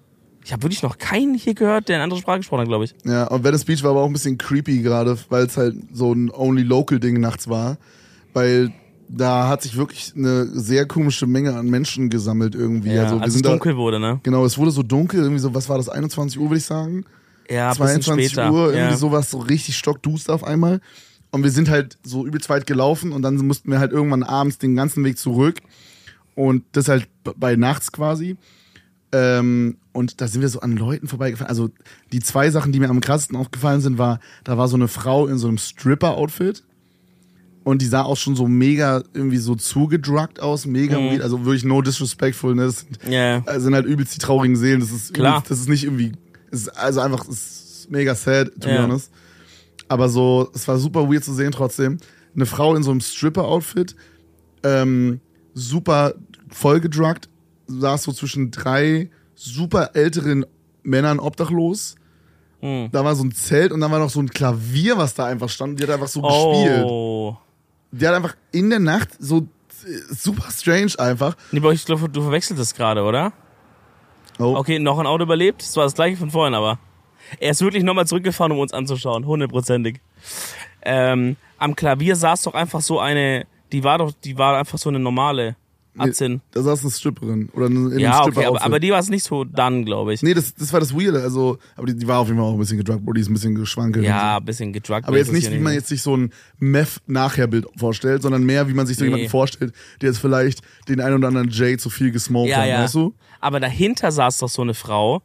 ich habe wirklich noch keinen hier gehört, der eine andere Sprache gesprochen hat, glaube ich. Ja, und Venice Beach war aber auch ein bisschen creepy gerade, weil es halt so ein Only-Local-Ding nachts war. Weil da hat sich wirklich eine sehr komische Menge an Menschen gesammelt irgendwie. Ja, also wir als es sind da, dunkel wurde, ne? Genau, es wurde so dunkel, irgendwie so, was war das, 21 Uhr, würde ich sagen? Ja, ein bisschen 22 später. Uhr, irgendwie ja. sowas, so richtig stockduster auf einmal. Und wir sind halt so übelst weit gelaufen und dann mussten wir halt irgendwann abends den ganzen Weg zurück. Und das halt bei nachts quasi. Ähm, und da sind wir so an Leuten vorbeigefahren. Also die zwei Sachen, die mir am krassesten aufgefallen sind, war, da war so eine Frau in so einem Stripper-Outfit. Und die sah auch schon so mega irgendwie so zugedruckt aus, mega Mhm. weird, also wirklich no disrespectful, ne? Das sind, Ja. das sind halt übelst die traurigen Seelen. Das ist Klar. Das ist nicht irgendwie, ist also einfach, ist mega sad, to be Ja. honest. Aber so, es war super weird zu sehen trotzdem. eine Frau in so einem Stripper-Outfit, ähm, super vollgedruckt, saß so zwischen drei super älteren Männern obdachlos. Hm. Da war so ein Zelt und dann war noch so ein Klavier, was da einfach stand. Und die hat einfach so gespielt. Oh. Die hat einfach in der Nacht so äh, super strange einfach. Nee, aber ich glaube, du verwechselst das gerade, oder? Oh. Okay, noch ein Auto überlebt. Das war das gleiche von vorhin, aber. Er ist wirklich nochmal zurückgefahren, um uns anzuschauen. Hundertprozentig. Ähm, am Klavier saß doch einfach so eine, die war doch, die war einfach so eine normale Atzin. Da saß eine Stripperin. Oder in einem Ja, okay, aber, aber die war es nicht so dann, glaube ich. Nee, das, das war das Weirde. Also, aber die, die war auf jeden Fall auch ein bisschen gedruckt, Bro. Die ist ein bisschen geschwankelt. so. Ja, ein bisschen gedruckt. Aber jetzt nicht, wie man jetzt sich so ein Meth-Nachherbild vorstellt, sondern mehr, wie man sich so Nee. jemanden vorstellt, der jetzt vielleicht den einen oder anderen Jay zu viel gesmoked Ja, hat, ja. weißt du? Aber dahinter saß doch so eine Frau,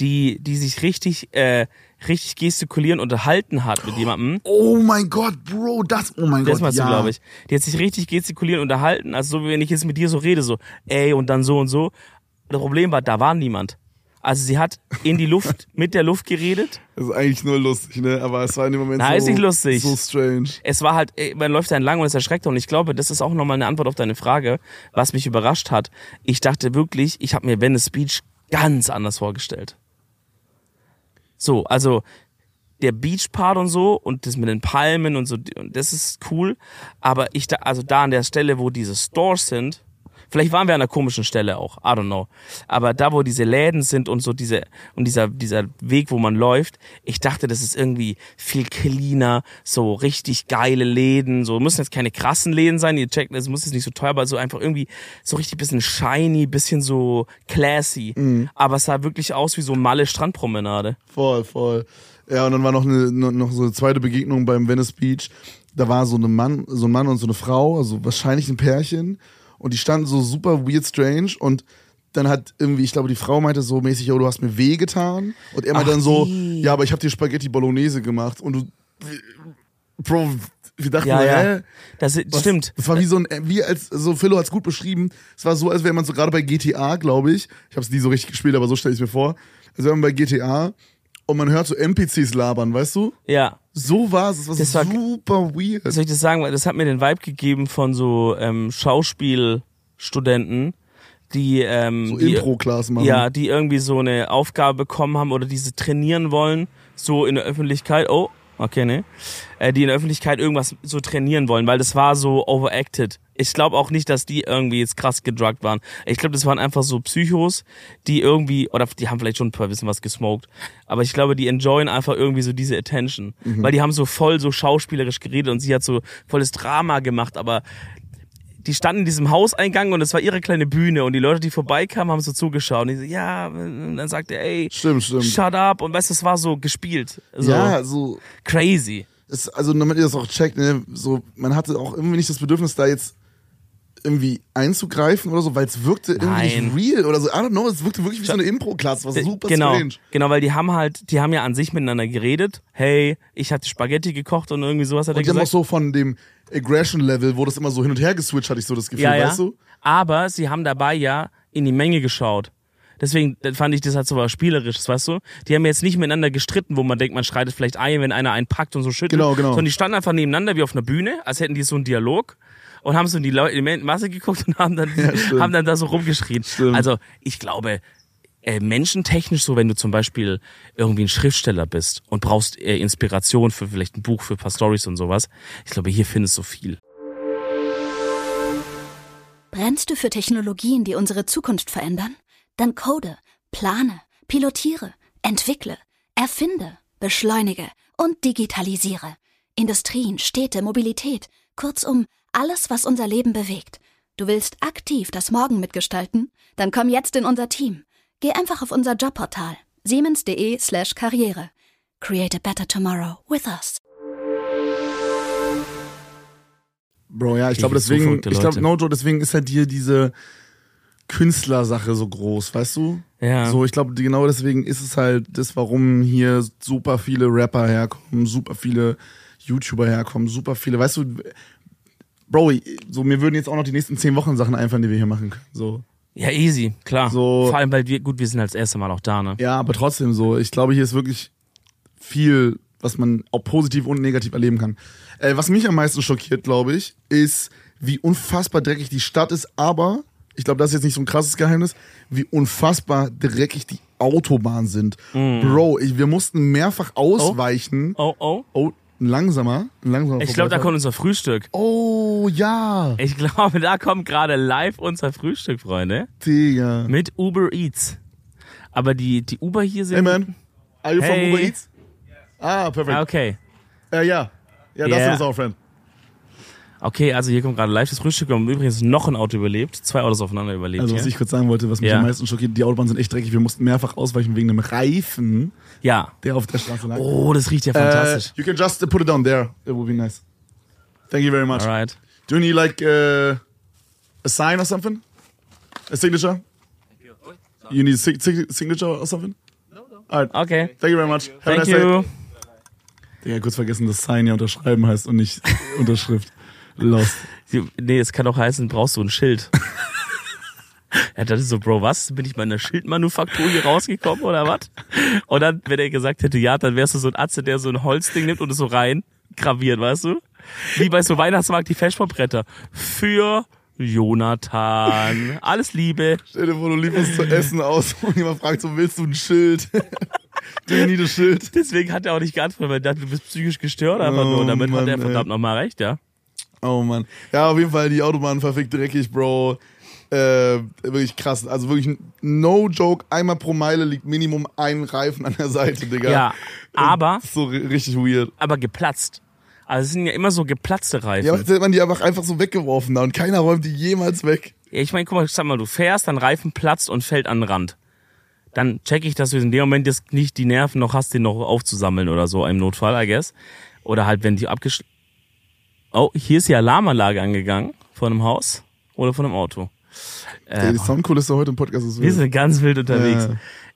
die, die sich richtig, äh, richtig gestikulieren unterhalten hat mit jemandem. Oh mein Gott, Bro, das, oh mein Das Gott, meinst ja. du, glaube ich. Die hat sich richtig gestikulieren unterhalten, also so wie wenn ich jetzt mit dir so rede, so, ey, und dann so und so. Das Problem war, da war niemand. Also sie hat in die Luft, mit der Luft geredet. Das ist eigentlich nur lustig, ne? Aber es war in dem Moment Nein, so, ist nicht lustig. so strange. Es war halt, ey, man läuft da entlang und es erschreckt und ich glaube, das ist auch nochmal eine Antwort auf deine Frage, was mich überrascht hat. Ich dachte wirklich, ich habe mir Venice Beach ganz anders vorgestellt. So, also der Beach-Part und so und das mit den Palmen und so, und das ist cool. Aber ich da, also da an der Stelle, wo diese Stores sind, vielleicht waren wir an einer komischen Stelle auch, I don't know. Aber da, wo diese Läden sind und so diese, und dieser, dieser Weg, wo man läuft, ich dachte, das ist irgendwie viel cleaner, so richtig geile Läden, so müssen jetzt keine krassen Läden sein, ihr checkt, es muss jetzt nicht so teuer, aber so einfach irgendwie so richtig bisschen shiny, bisschen so classy. Aber es sah wirklich aus wie so Malle Strandpromenade. Voll, voll. Ja, und dann war noch eine, noch so eine zweite Begegnung beim Venice Beach. Da war so, eine Mann, so ein Mann und so eine Frau, also wahrscheinlich ein Pärchen. Und die standen so super weird strange. Und dann hat irgendwie, ich glaube, die Frau meinte so mäßig, oh, du hast mir weh getan. Und er meinte Ach, dann so, die. ja, aber ich habe dir Spaghetti Bolognese gemacht. Und du, Bro, wir dachten, Ja, ja. Das Was? stimmt. Das war wie so ein, wie als, so Philo hat's gut beschrieben. Es war so, als wäre man so gerade bei GTA, glaube ich. Ich habe es nie so richtig gespielt, aber so stelle ich mir vor. Als wäre man bei GTA und man hört so NPCs labern, weißt du? Ja. So war es. Es war, Das war- super weird. soll ich das sagen? Das hat mir den Vibe gegeben von so ähm, Schauspielstudenten, die ähm, So die, Impro-Class machen. ja, die irgendwie so eine Aufgabe bekommen haben oder diese trainieren wollen, so in der Öffentlichkeit. Oh, okay, ne? Äh, die in der Öffentlichkeit irgendwas so trainieren wollen, weil das war so overacted. Ich glaube auch nicht, dass die irgendwie jetzt krass gedruckt waren. Ich glaube, das waren einfach so Psychos, die irgendwie, oder die haben vielleicht schon ein paar bisschen was gesmoked, aber ich glaube, die enjoyen einfach irgendwie so diese Attention. Weil die haben so voll so schauspielerisch geredet und sie hat so volles Drama gemacht, aber die standen in diesem Hauseingang und es war ihre kleine Bühne und die Leute, die vorbeikamen, haben so zugeschaut und die so, ja, und dann sagt er, ey, Stimmt, stimmt. shut up und weißt du, es war so gespielt. So Ja, so, crazy. es, also damit ihr das auch checkt, ne, so, man hatte auch irgendwie nicht das Bedürfnis, da jetzt irgendwie einzugreifen oder so, weil es wirkte irgendwie Nein. nicht real oder so. I don't know, es wirkte wirklich wie so eine Impro-Class, was super genau, strange. genau, weil die haben halt, die haben ja an sich miteinander geredet. Hey, ich hatte Spaghetti gekocht und irgendwie sowas hat er Und die haben auch gesagt. so von dem Aggression-Level, wo das immer so hin und her geswitcht, hatte ich so das Gefühl, ja, ja. weißt du? Aber sie haben dabei ja in die Menge geschaut. Deswegen fand ich das halt so was Spielerisches, weißt du? Die haben jetzt nicht miteinander gestritten, wo man denkt, man schreitet vielleicht ein, wenn einer einen packt und so schüttelt. Genau, genau. Sondern die standen einfach nebeneinander wie auf einer Bühne, als hätten die so einen Dialog und haben so in die, Leu- in die Masse geguckt und haben dann, stimmt. haben dann da so rumgeschrien. Stimmt. Also ich glaube, äh, menschentechnisch so, wenn du zum Beispiel irgendwie ein Schriftsteller bist und brauchst äh, Inspiration für vielleicht ein Buch, für ein paar Stories und sowas, ich glaube, hier findest du viel. Brennst du für Technologien, die unsere Zukunft verändern? Dann code, plane, pilotiere, entwickle, erfinde, beschleunige und digitalisiere. Industrien, Städte, Mobilität, kurzum alles, was unser Leben bewegt. Du willst aktiv das Morgen mitgestalten? Dann komm jetzt in unser Team. Geh einfach auf unser Jobportal siemens.de slash karriere. Create a better tomorrow with us. Bro, ja, ich Ich glaube deswegen, ich glaube. Nojo, deswegen ist halt hier diese Künstlersache so groß, weißt du? Ja. So, ich glaube, genau deswegen ist es halt das, warum hier super viele Rapper herkommen, super viele YouTuber herkommen, super viele, weißt du, Bro, so mir würden jetzt auch noch die nächsten zehn Wochen Sachen einfallen, die wir hier machen können. So. Ja, easy, klar. So- Vor allem, weil wir, gut, wir sind als erste Mal auch da, ne? Ja, aber trotzdem so. Ich glaube, hier ist wirklich viel, was man auch positiv und negativ erleben kann. Äh, was mich am meisten schockiert, glaube ich, ist, wie unfassbar dreckig die Stadt ist, aber ich glaube, das ist jetzt nicht so ein krasses Geheimnis, wie unfassbar dreckig die Autobahnen sind. Bro, ich, wir mussten mehrfach ausweichen. Oh, oh. Oh, langsamer, langsamer. Ich glaube, da kommt unser Frühstück. Oh, ja, Ich glaube, da kommt gerade live unser Frühstück, Freunde. Digga. Mit Uber Eats. Aber die, die Uber hier sind. Hey, man. Are you from Hey. Uber Eats? Ah, perfekt. Ah, okay. Äh, ja. Ja, das Yeah. ist our friend. Okay, also hier kommt gerade live das Frühstück und übrigens noch ein Auto überlebt. Zwei Autos aufeinander überlebt. Also, was hier. ich kurz sagen wollte, was mich Ja. am meisten schockiert, die Autobahnen sind echt dreckig. Wir mussten mehrfach ausweichen wegen einem Reifen, ja. der auf der Straße lag. Oh, das riecht ja Äh, fantastisch. you can just put it down there. It would be nice. Thank you very much. Alright. Do you need like uh, a sign or something? A signature? You need a sig sig signature or something? Alright. Okay. Thank you very much. Have a Thank nice day. you. Digga, kurz vergessen, dass Sign ja unterschreiben heißt und nicht Unterschrift. Lost. Nee, es kann auch heißen, brauchst du ein Schild. Er dachte so, Bro, was? Bin ich mal in der Schildmanufaktur hier rausgekommen oder was? Und dann, wenn er gesagt hätte, ja, dann wärst du so ein Atze, der so ein Holzding nimmt und es so rein graviert, weißt du? Wie bei so Weihnachtsmarkt die Festbretter. Für Jonathan. Alles Liebe. Stell dir vor, du lieferst zu essen aus und jemand fragt so, willst du ein Schild? Do you need a Schild? Deswegen hat er auch nicht geantwortet, weil er dachte, du bist psychisch gestört einfach nur. Oh Und damit Mann, hat er verdammt nochmal recht, ja. Oh Mann. Ja, auf jeden Fall die Autobahn verfickt dreckig, Bro. Äh, wirklich krass. Also wirklich no joke. Einmal pro Meile liegt Minimum ein Reifen an der Seite, Digga. Ja, aber, Das ist so ri- richtig weird. aber geplatzt. Also es sind ja immer so geplatzte Reifen. Ja, aber jetzt hat man die einfach, einfach so weggeworfen da und keiner räumt die jemals weg. Ja, ich meine, guck mal, sag mal, du fährst, dein Reifen platzt und fällt an den Rand. Dann check ich, dass du in dem Moment jetzt nicht die Nerven noch hast, den noch aufzusammeln oder so im Notfall, I guess. Oder halt, wenn die abgesch... Oh, hier ist die Alarmanlage angegangen von einem Haus oder von einem Auto. Digga, die Soundkulisse heute im Podcast ist Wir sind ganz wild unterwegs.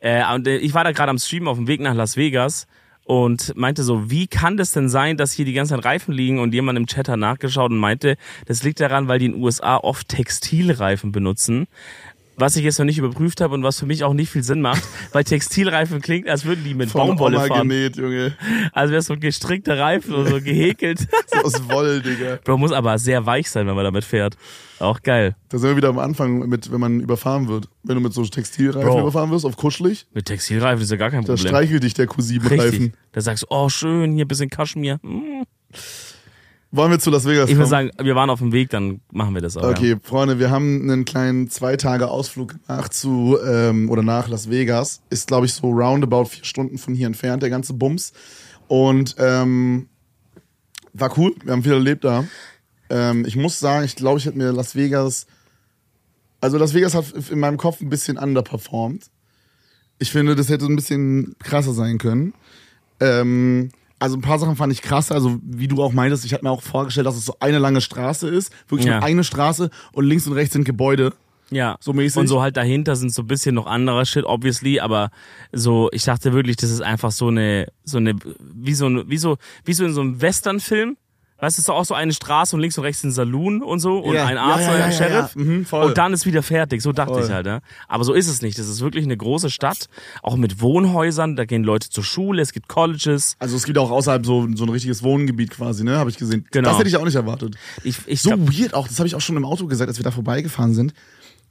Ja. Äh, und äh, ich war da gerade am Stream auf dem Weg nach Las Vegas und meinte so, wie kann das denn sein, dass hier die ganzen Zeit Reifen liegen? Und jemand im Chat hat nachgeschaut und meinte, das liegt daran, weil die in den USA oft Textilreifen benutzen. Was ich jetzt noch nicht überprüft habe und was für mich auch nicht viel Sinn macht, weil Textilreifen klingt, als würden die mit Von Baumwolle Oma fahren. genäht, Junge. Also wäre so ein gestrickter Reifen oder so gehäkelt. So aus Woll, Digga. Bro, muss aber sehr weich sein, wenn man damit fährt. Auch geil. Da sind wir wieder am Anfang mit, wenn man überfahren wird. Wenn du mit so Textilreifen Bro. überfahren wirst, auf kuschelig, Mit Textilreifen ist ja gar kein da Problem. streichelt dich der Q7-Reifen. Richtig. Da sagst du, oh schön, hier ein bisschen Kaschmir. Hm. Wollen wir zu Las Vegas Ich würde sagen, wir waren auf dem Weg, dann machen wir das auch. Okay, Freunde, wir haben einen kleinen zwei Tage Ausflug gemacht zu ähm, oder nach Las Vegas. Ist, glaube ich, so roundabout vier Stunden von hier entfernt, der ganze Bums. Und ähm, war cool, wir haben viel erlebt da. Ähm, ich muss sagen, ich glaube, ich hätte mir Las Vegas. Also Las Vegas hat in meinem Kopf ein bisschen underperformed. Ich finde, das hätte ein bisschen krasser sein können. Ähm, also ein paar Sachen fand ich krasser, also wie du auch meintest, ich hatte mir auch vorgestellt, dass es so eine lange Straße ist, wirklich Ja. nur eine Straße und links und rechts sind Gebäude. Ja. So mäßig. Und so halt dahinter sind so ein bisschen noch anderer Shit, obviously, aber so, ich dachte wirklich, das ist einfach so eine, so eine, wie so, wie so, wie so in so einem Western-Film. Weißt du, es ist doch auch so eine Straße und links und rechts ein Saloon und so und Ja, ein Arzt ja, ja, ein ja, Sheriff. ja. Mhm, voll. und dann ist wieder fertig. So dachte Voll. ich halt, ja. Aber so ist es nicht. Das ist wirklich eine große Stadt, auch mit Wohnhäusern, da gehen Leute zur Schule, es gibt Colleges. Also es gibt auch außerhalb so, so ein richtiges Wohngebiet quasi, ne? Habe ich gesehen. Genau. Das hätte ich auch nicht erwartet. Ich, ich So glaub, weird auch, das habe ich auch schon im Auto gesagt, als wir da vorbeigefahren sind.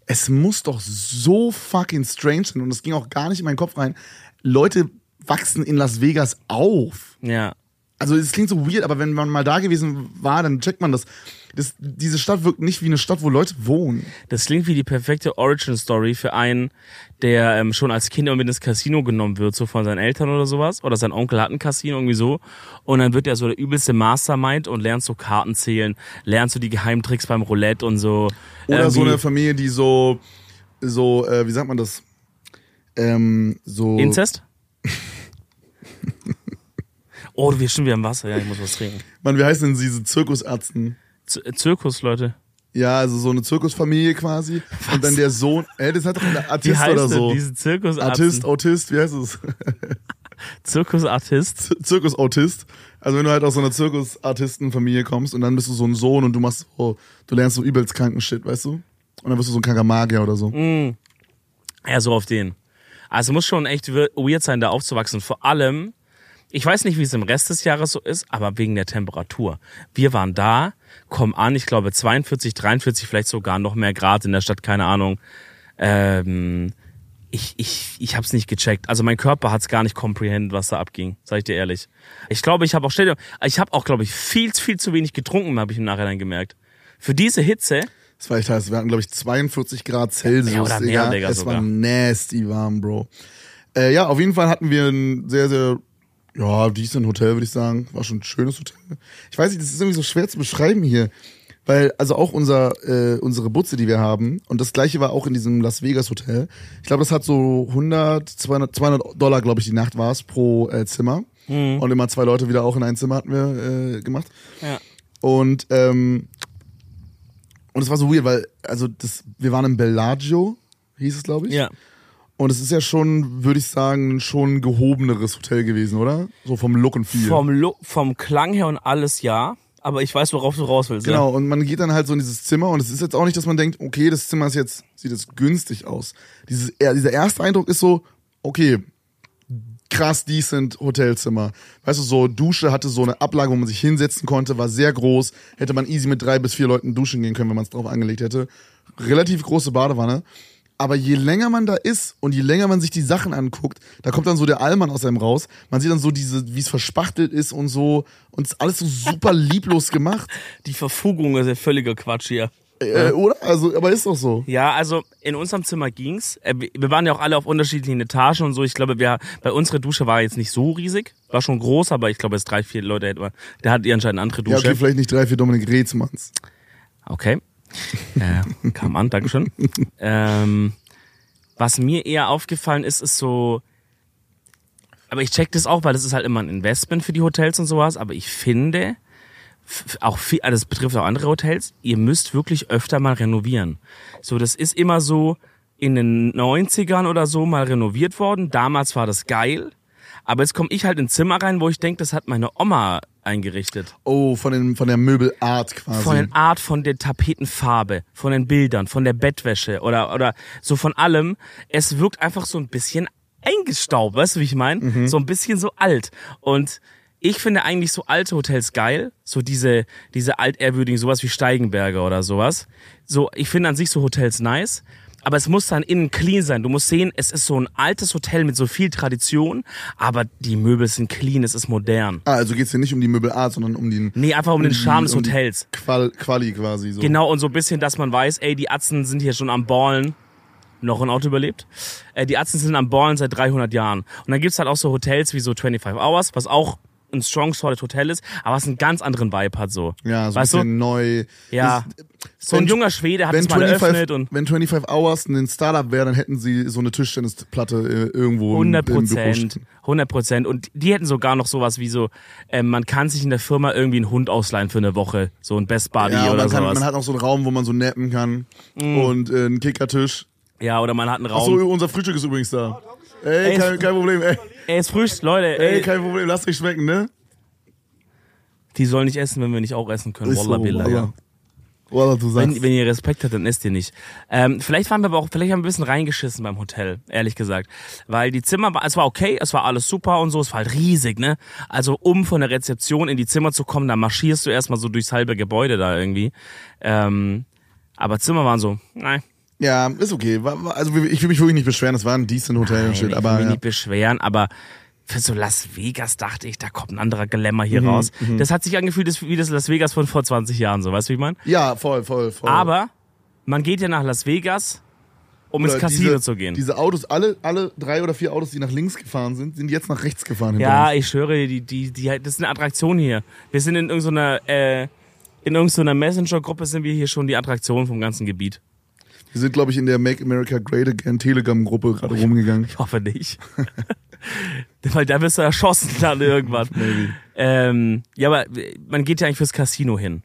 Es muss doch so fucking strange sein und es ging auch gar nicht in meinen Kopf rein. Leute wachsen in Las Vegas auf. ja. Also es klingt so weird, aber wenn man mal da gewesen war, dann checkt man das. das. Diese Stadt wirkt nicht wie eine Stadt, wo Leute wohnen. Das klingt wie die perfekte Origin-Story für einen, der ähm, schon als Kind irgendwie ins Casino genommen wird, so von seinen Eltern oder sowas. Oder sein Onkel hat ein Casino irgendwie so. Und dann wird er so der übelste Mastermind und lernt so Karten zählen, lernt so die Geheimtricks beim Roulette und so. Oder so Irgendwie eine Familie, die so, so, äh, wie sagt man das? Ähm, so. Inzest? oh, wir stimmen wieder im Wasser. Ja, ich muss was trinken. Mann, wie heißen denn diese Zirkusärzten? Z Zirkus, Leute. Ja, also so eine Zirkusfamilie quasi. Und dann der Sohn, äh, das hat doch ein Wie Artist heißt oder so. diese Zirkusarzt? Artist, Autist, wie heißt es? Zirkusartist. Zirkusautist. Also wenn du halt aus so einer Zirkusartistenfamilie kommst und dann bist du so ein Sohn und du machst so, du lernst so übelst kranken Shit, weißt du? Und dann wirst du so ein kranker Magier oder so. Ja, so auf den. Also muss schon echt weird sein, da aufzuwachsen. Vor allem, Ich weiß nicht, wie es im Rest des Jahres so ist, aber wegen der Temperatur. Wir waren da, kommen an, ich glaube 42, 43, vielleicht sogar noch mehr Grad in der Stadt, keine Ahnung. Ähm, ich, ich, ich habe es nicht gecheckt. Also mein Körper hat es gar nicht comprehended, was da abging, sag ich dir ehrlich. Ich glaube, ich habe auch, stell dir, ich habe auch, glaube ich, viel, viel zu wenig getrunken, habe ich im Nachhinein gemerkt. Für diese Hitze, Das war echt heiß. Wir hatten, glaube ich, 42 Grad Celsius. Ja, oder mehr, Digga. Es sogar. war nasty warm, Bro. Äh, ja, auf jeden Fall hatten wir ein sehr, sehr, ja, decent Hotel, würde ich sagen. War schon ein schönes Hotel. Ich weiß nicht, das ist irgendwie so schwer zu beschreiben hier. Weil, also auch unser, äh, unsere Butze, die wir haben, und das gleiche war auch in diesem Las Vegas Hotel. Ich glaube, das hat so 100, 200, 200 Dollar, glaube ich, die Nacht war es pro äh, Zimmer. Und immer zwei Leute wieder auch in ein Zimmer hatten wir äh, gemacht. ja. Und ähm, und es war so weird, weil also das wir waren im Bellagio, hieß es glaube ich. ja. Und es ist ja schon, würde ich sagen, schon ein gehobeneres Hotel gewesen, oder? So vom Look und Feel. Vom, Look, vom Klang her und alles ja, aber ich weiß, worauf du raus willst. Genau, und man geht dann halt so in dieses Zimmer und es ist jetzt auch nicht, dass man denkt, okay, das Zimmer ist jetzt, sieht jetzt günstig aus. Dieses, er- dieser erste Eindruck ist so, okay, krass decent Hotelzimmer. Weißt du, so Dusche hatte so eine Ablage, wo man sich hinsetzen konnte, war sehr groß. Hätte man easy mit drei bis vier Leuten duschen gehen können, wenn man es drauf angelegt hätte. Relativ große Badewanne. Aber je länger man da ist und je länger man sich die Sachen anguckt, da kommt dann so der Allmann aus einem raus. Man sieht dann so diese, wie es verspachtelt ist und so. Und es ist alles so super lieblos gemacht. Die Verfugung ist ja völliger Quatsch hier. Äh, oder? Also, aber ist doch so. Ja, also in unserem Zimmer ging's. Äh, wir- waren ja auch alle auf unterschiedlichen Etagen und so. Ich glaube, wir, bei unserer Dusche war jetzt nicht so riesig. War schon groß, aber ich glaube, es drei, vier Leute. Der hat ihr anscheinend eine andere Ja, Dusche. okay, vielleicht nicht drei, vier Dominik Reetzmanns. Okay. Äh, kam an, Dankeschön. ähm, was mir eher aufgefallen ist, ist so, aber ich check das auch, weil das ist halt immer ein Investment für die Hotels und sowas, aber ich finde, auch viel, also das betrifft auch andere Hotels, ihr müsst wirklich öfter mal renovieren. So, das ist immer so in den 90ern oder so mal renoviert worden. Damals war das geil. Aber jetzt komme ich halt ins Zimmer rein, wo ich denke, das hat meine Oma eingerichtet. Oh, von, den, von der Möbelart quasi. Von der Art, von der Tapetenfarbe, von den Bildern, von der Bettwäsche oder, oder so von allem. Es wirkt einfach so ein bisschen eingestaubt, weißt du, wie ich meine? So ein bisschen so alt. Und ich finde eigentlich so alte Hotels geil. So diese, diese altehrwürdigen, sowas wie Steigenberger oder sowas. So, ich finde an sich so Hotels nice. Aber es muss dann innen clean sein. Du musst sehen, es ist so ein altes Hotel mit so viel Tradition, aber die Möbel sind clean, es ist modern. ah, also geht's hier nicht um die Möbelart, sondern um den Nee, einfach um den die- Charme des um Hotels. Qual, Quali quasi so. Genau, und so ein bisschen, dass man weiß, ey, die Atzen sind hier schon am Ballen. Noch ein Auto überlebt. Äh, die Atzen sind am Ballen seit 300 Jahren. Und dann gibt's halt auch so Hotels wie so 25 Hours, was auch ein strong solid Hotel ist, aber was einen ganz anderen Vibe hat so. Ja, so ein weißt du? bisschen neu. Ja. Das- So ein junger Schwede hat es mal 25, eröffnet und wenn 25 Hours ein Startup wäre, dann hätten sie so eine Tischtennisplatte äh, irgendwo im- 100 im Büro Prozent, stehen. 100 Prozent. Und die hätten sogar noch sowas wie so, ähm, man kann sich in der Firma irgendwie einen Hund ausleihen für eine Woche, so ein Best Buddy Ja, oder man, kann, sowas. man hat auch so einen Raum, wo man so nappen kann und äh, einen Kickertisch. ja, oder man hat einen Ach so, Raum. unser Frühstück ist übrigens da. Ey, Ey, kein, kein Problem. Ey, Ey, es Frühstück, Leute, ey, ey, kein Problem. Lass dich schmecken, ne? die sollen nicht essen, wenn wir nicht auch essen können. Ist so, Wallah billah. Wallah. Wallah, du sagst. Wenn, wenn ihr Respekt habt, dann esst ihr nicht. Ähm, vielleicht waren wir aber auch, vielleicht haben wir ein bisschen reingeschissen beim Hotel, ehrlich gesagt. Weil die Zimmer es war okay, es war alles super und so, es war halt riesig, ne? Also um von der Rezeption in die Zimmer zu kommen, da marschierst du erstmal so durchs halbe Gebäude da irgendwie. Ähm, aber Zimmer waren so, nein. Ja, ist okay. Also ich will mich wirklich nicht beschweren. Das war ein decent Hotel und Nein, shit. ich Aber will mich ja. nicht beschweren, aber für so Las Vegas dachte ich, da kommt ein anderer Glamour hier Mhm, raus. Das hat sich angefühlt wie das Las Vegas von vor 20 Jahren, so, weißt du, wie ich meine? ja, voll, voll, voll. Aber man geht ja nach Las Vegas, um ins Oder Casino diese, zu gehen. Diese Autos, alle, alle drei oder vier Autos, die nach links gefahren sind, sind jetzt nach rechts gefahren. Ja, ich schwöre, die, die, die, das ist eine Attraktion hier. Wir sind in irgendeiner, äh, in irgendeiner Messenger-Gruppe sind wir hier schon die Attraktion vom ganzen Gebiet. Wir sind, glaube ich, in der Make America Great Again Telegram-Gruppe gerade rumgegangen. Ich hoffe nicht. Weil da wirst du erschossen dann irgendwann. Ähm, ja, aber man geht ja eigentlich fürs Casino hin.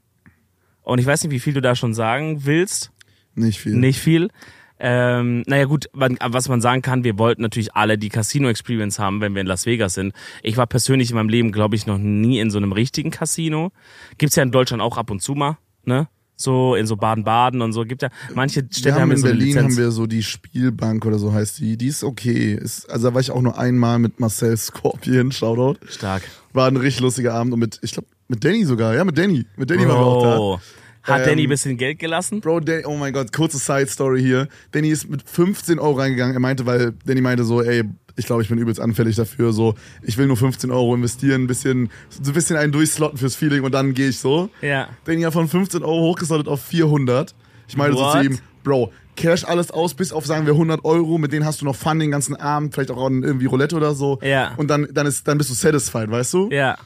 Und ich weiß nicht, wie viel du da schon sagen willst. Nicht viel. Nicht viel. Ähm, naja gut, man, was man sagen kann, wir wollten natürlich alle die Casino-Experience haben, wenn wir in Las Vegas sind. Ich war persönlich in meinem Leben, glaube ich, noch nie in so einem richtigen Casino. Gibt's ja in Deutschland auch ab und zu mal, ne? So in so Baden-Baden und so. Gibt ja manche Städte haben haben in so Berlin haben wir so die Spielbank oder so heißt die. Die ist okay. Ist, also da war ich auch nur einmal mit Marcel Scorpion, Shoutout. Stark. War ein richtig lustiger Abend und mit, ich glaube, mit Danny sogar. Ja, mit Danny. Mit Danny waren wir auch da. Bro. Hat Ähm, Danny ein bisschen Geld gelassen? Bro, Danny, oh mein Gott, kurze Side-Story hier. Danny ist mit 15 Euro reingegangen. Er meinte, weil Danny meinte so, ey, ich glaube, ich bin übelst anfällig dafür. So, ich will nur 15 Euro investieren, ein bisschen, so ein bisschen einen durchslotten fürs Feeling und dann gehe ich so. Ja. Danny hat von 15 Euro hochgeslottet auf 400. Ich meinte so zu ihm, Bro, cash alles aus, bis auf sagen wir 100 Euro. Mit denen hast du noch Fun den ganzen Abend, vielleicht auch irgendwie Roulette oder so. Ja. Und dann, dann, ist, dann bist du satisfied, weißt du? Ja.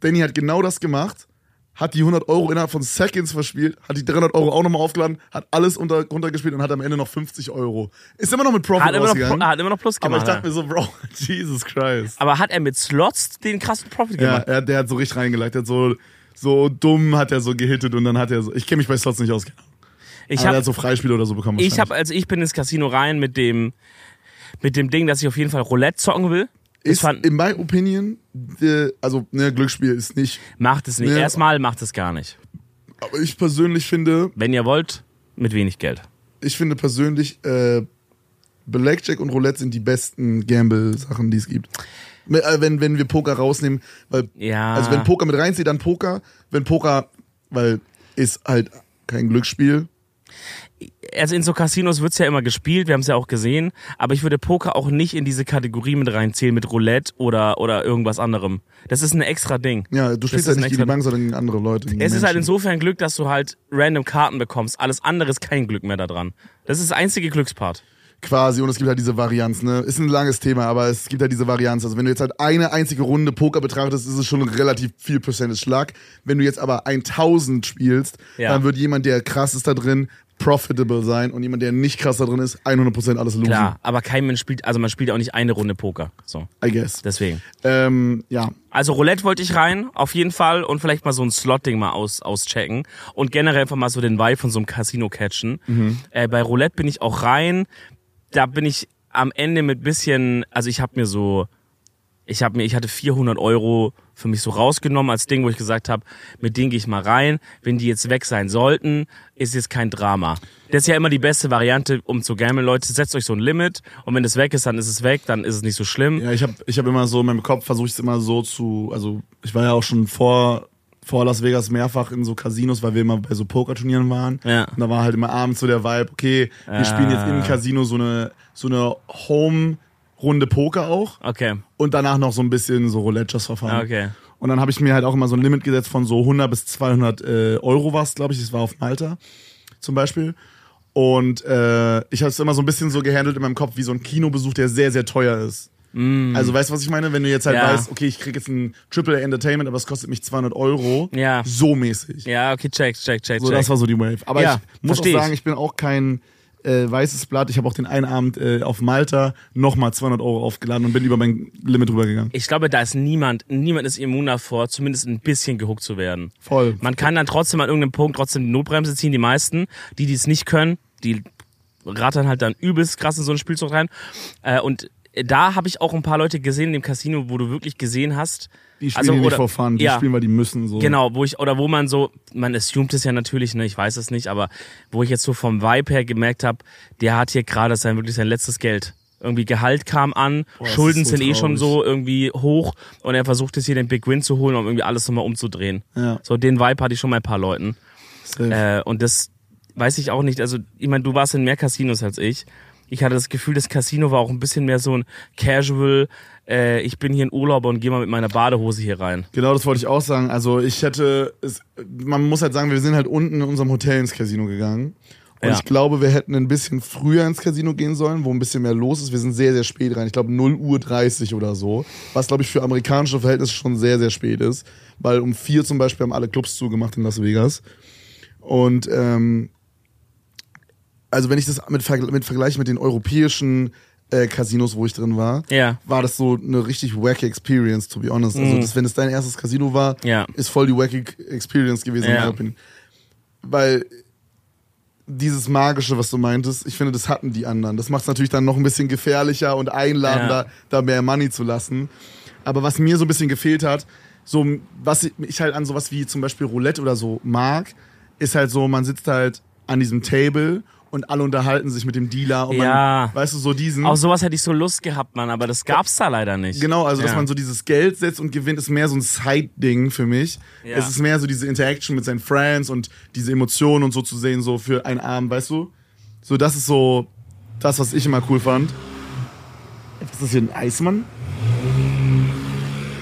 Danny hat genau das gemacht, hat die 100 Euro innerhalb von Seconds verspielt, hat die 300 Euro auch nochmal aufgeladen, hat alles unter, runtergespielt und hat am Ende noch 50 Euro. Ist immer noch mit Profit Hat immer, noch, rausgegangen. hat immer noch Plus aber ich gemacht. dachte mir so, Bro, Jesus Christ. aber hat er mit Slots den krassen Profit Ja, gemacht? er, der hat so richtig reingelegt, der hat so, so dumm hat er so gehittet und dann hat er so, ich kenne mich bei Slots nicht aus, Ich aber er habe hat so Freispiele oder so bekommen. Ich habe, also ich bin ins Casino rein mit dem, mit dem Ding, dass ich auf jeden Fall Roulette zocken will. Ist fand, in my opinion, äh, also ne, Glücksspiel ist nicht, macht es nicht. Nee. Erstmal macht es gar nicht. aber ich persönlich finde, Wenn ihr wollt, mit wenig Geld. ich finde persönlich, äh, Blackjack und Roulette sind die besten Gamble-Sachen, die es gibt. Äh, Wenn, wenn wir Poker rausnehmen, weil, Ja. also wenn Poker mit reinzieht, dann Poker. Wenn Poker, weil ist halt kein Glücksspiel. Also in so Casinos wird's ja immer gespielt, wir haben es ja auch gesehen, aber ich würde Poker auch nicht in diese Kategorie mit reinzählen mit Roulette oder, oder irgendwas anderem. Das ist ein extra Ding. Ja, du spielst ist halt nicht gegen die Bank, sondern gegen andere Leute. gegen Es ist halt Menschen. insofern Glück, dass du halt random Karten bekommst. Alles andere ist kein Glück mehr da dran. Das ist das einzige Glückspart. quasi und es gibt halt diese Varianz, ne? Ist ein langes Thema, aber es gibt halt diese Varianz. Also wenn du jetzt halt eine einzige Runde Poker betrachtest, ist es schon relativ viel Percentage Schlag. Wenn du jetzt aber 1000 spielst, Ja. dann wird jemand, der krass ist da drin, profitable sein und jemand, der nicht krass da drin ist, 100% alles losen. Klar, aber kein Mensch spielt, also man spielt auch nicht eine Runde Poker. So, I guess. deswegen. Ähm, ja. Also Roulette wollte ich rein, auf jeden Fall. Und vielleicht mal so ein Slot-Ding mal aus, auschecken. Und generell einfach mal so den Vibe von so einem Casino catchen. Äh, bei Roulette bin ich auch rein. Da bin ich am Ende mit bisschen, also ich habe mir so, ich habe mir, ich hatte 400 Euro für mich so rausgenommen als Ding, wo ich gesagt habe, mit denen gehe ich mal rein. Wenn die jetzt weg sein sollten, ist jetzt kein Drama. Das ist ja immer die beste Variante, um zu gamblen. Leute, setzt euch so ein Limit und wenn es weg ist, dann ist es weg, dann ist es nicht so schlimm. Ja, ich habe ich hab immer so in meinem Kopf versuche ich es immer so zu, also ich war ja auch schon vor vor Las Vegas mehrfach in so Casinos, weil wir immer bei so Pokerturnieren waren. Ja. Und da war halt immer abends so der Vibe, okay, wir spielen jetzt im Casino so eine so eine Home Runde Poker auch Okay. und danach noch so ein bisschen so Roulette Just Verfahren. Okay. Und dann habe ich mir halt auch immer so ein Limit gesetzt von so 100 bis 200 äh, Euro was, glaube ich, das war auf Malta zum Beispiel. Und äh, ich habe es immer so ein bisschen so gehandelt in meinem Kopf wie so ein Kinobesuch, der sehr, sehr teuer ist. Also weißt du, was ich meine? Wenn du jetzt halt Mm. Ja. weißt, okay, ich krieg jetzt ein Triple Entertainment, aber es kostet mich 200 Euro. Ja. So mäßig. Ja, okay, check, check, check, So, check. das war so die Wave. Aber Ja, ich muss auch ich. sagen, ich bin auch kein äh, weißes Blatt. Ich habe auch den einen Abend äh, auf Malta nochmal 200 Euro aufgeladen und bin über mein Limit rübergegangen. ich glaube, da ist niemand, niemand ist immun davor, zumindest ein bisschen gehuckt zu werden. Voll. Man kann dann trotzdem an irgendeinem Punkt trotzdem die Notbremse ziehen, die meisten. Die, die es nicht können, die rattern halt dann übelst krass in so einen Spielzug rein. Äh, und da habe ich auch ein paar Leute gesehen in dem Casino, wo du wirklich gesehen hast. Die spielen also, die nicht oder- for fun, die ja. spielen, weil die müssen. So. Genau, wo ich, oder wo man so, man assumt es ja natürlich, ne, ich weiß es nicht, aber wo ich jetzt so vom Vibe her gemerkt habe, der hat hier gerade sein, wirklich sein letztes Geld. Irgendwie Gehalt kam an, das Schulden so sind eh schon so irgendwie hoch und er versucht jetzt hier den Big Win zu holen, um irgendwie alles nochmal umzudrehen. Ja. So, den Vibe hatte ich schon bei ein paar Leuten. Äh, und das weiß ich auch nicht, also ich meine, du warst in mehr Casinos als ich. Ich hatte das Gefühl, das Casino war auch ein bisschen mehr so ein Casual, äh, ich bin hier in Urlaub und gehe mal mit meiner Badehose hier rein. Genau, das wollte ich auch sagen. Also ich hätte, es, man muss halt sagen, wir sind halt unten in unserem Hotel ins Casino gegangen. Und Ja. ich glaube, wir hätten ein bisschen früher ins Casino gehen sollen, wo ein bisschen mehr los ist. Wir sind sehr, sehr spät rein. Ich glaube 0 Uhr 30 oder so. Was, glaube ich, für amerikanische Verhältnisse schon sehr, sehr spät ist. Weil um vier zum Beispiel haben alle Clubs zugemacht in Las Vegas. Und ähm, also wenn ich das mit, Vergl- mit vergleiche mit den europäischen äh, Casinos, wo ich drin war, Ja. war das so eine richtig wacky Experience, to be honest. Also, das, wenn es dein erstes Casino war, Mhm. Ja. ist voll die wacky Experience gewesen, in Ja. meiner Opinion. Weil dieses Magische, was du meintest, ich finde, das hatten die anderen. Das macht es natürlich dann noch ein bisschen gefährlicher und einladender, da mehr Money zu lassen. Aber was mir so ein bisschen gefehlt hat, so was ich halt an sowas wie zum Beispiel Roulette oder so mag, ist halt so, man sitzt halt an diesem Table und alle unterhalten sich mit dem Dealer und Ja. man, weißt du, so diesen. Auf sowas hätte ich so Lust gehabt, Mann, aber das gab's da leider nicht. Genau, also dass Ja. man so dieses Geld setzt und gewinnt, ist mehr so ein Side-Ding für mich. Ja. Es ist mehr so diese Interaction mit seinen Friends und diese Emotionen und so zu sehen, so für einen Abend, weißt du? So, das ist so das, was ich immer cool fand. Was ist das hier, ein Eismann?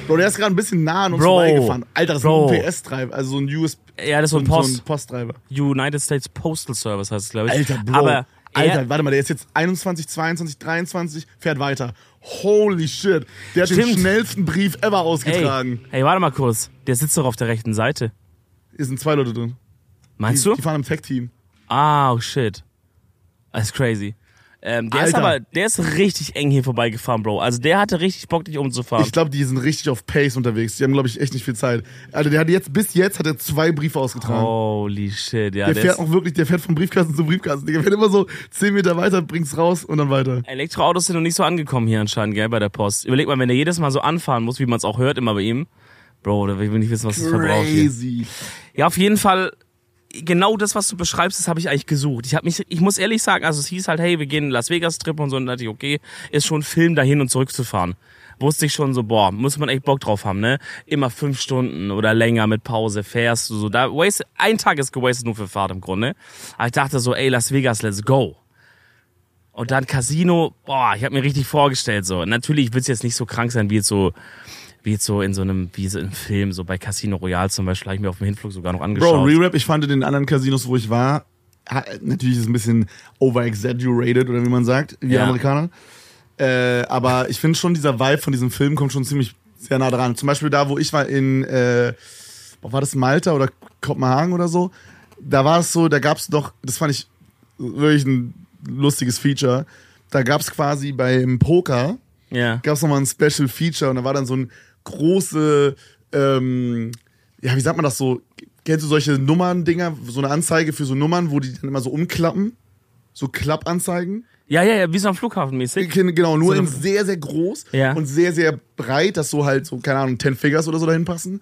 Bro, der ist gerade ein bisschen nah an uns Bro. vorbeigefahren. Alter, das Bro. ist ein UPS-Treiber, also so ein US Ja, das ist so ein so Post. ein Posttreiber. United States Postal Service heißt es, glaube ich. Alter, Bro. Aber er, Alter, warte mal, der ist jetzt 21, 22, 23, fährt weiter. Holy shit. Der hat den schnellsten Brief ever ey, ausgetragen. hey, warte mal kurz. Der sitzt doch auf der rechten Seite. Hier sind zwei Leute drin. Meinst die, du? Die fahren im Tech-Team. Ah, oh shit. Das ist crazy. Ähm, der ist Alter. aber, der ist richtig eng hier vorbeigefahren, Bro. Also der hatte richtig Bock, dich umzufahren. Ich glaube, die sind richtig auf Pace unterwegs. Die haben, glaube ich, echt nicht viel Zeit. Alter, der hat jetzt, bis jetzt hat er zwei Briefe ausgetragen. Holy shit, ja. der der fährt ist, auch wirklich, der fährt vom Briefkasten zu Briefkasten. Der fährt immer so zehn Meter weiter, bringt's raus und dann weiter. Elektroautos sind noch nicht so angekommen hier anscheinend, gell, bei der Post. Überleg mal, wenn der jedes Mal so anfahren muss, wie man es auch hört immer bei ihm. Bro, da will ich nicht wissen, was das verbraucht hier. Crazy. Ja, auf jeden Fall, genau das, was du beschreibst, das habe ich eigentlich gesucht. Ich habe mich, ich muss ehrlich sagen, also es hieß halt, hey, wir gehen Las Vegas Trip und so, und dachte ich, okay, ist schon Film dahin und zurückzufahren. Wusste ich schon so, boah, muss man echt Bock drauf haben, ne? Immer fünf Stunden oder länger mit Pause fährst du so. Da waste, ein Tag ist gewastet nur für Fahrt im Grunde. Aber ich dachte so, ey, Las Vegas, let's go. Und dann Casino, boah, ich habe mir richtig vorgestellt so. Natürlich wird's jetzt nicht so krank sein wie jetzt so, wie jetzt so in so einem, wie so im Film, so bei Casino Royale zum Beispiel, habe ich mir auf dem Hinflug sogar noch angeschaut. Bro, Re-Rap, ich fand in den anderen Casinos, wo ich war, natürlich ist es ein bisschen over-exaggerated oder wie man sagt, wie Ja. Amerikaner. Äh, aber ich finde schon, dieser Vibe von diesem Film kommt schon ziemlich sehr nah dran. Zum Beispiel da, wo ich war in, äh, war das Malta oder Kopenhagen oder so? Da war es so, da gab es doch, das fand ich wirklich ein lustiges Feature. Da gab es quasi beim Poker, ja. gab es nochmal ein Special Feature und da war dann so ein große, ähm, ja, wie sagt man das so? Kennst du solche Nummern-Dinger, so eine Anzeige für so Nummern, wo die dann immer so umklappen? So Klappanzeigen? Ja, ja, ja, wie so am Flughafen mäßig. Genau, nur So in sehr, sehr groß Ja. und sehr, sehr breit, dass so halt so, keine Ahnung, 10 Figures oder so dahin passen.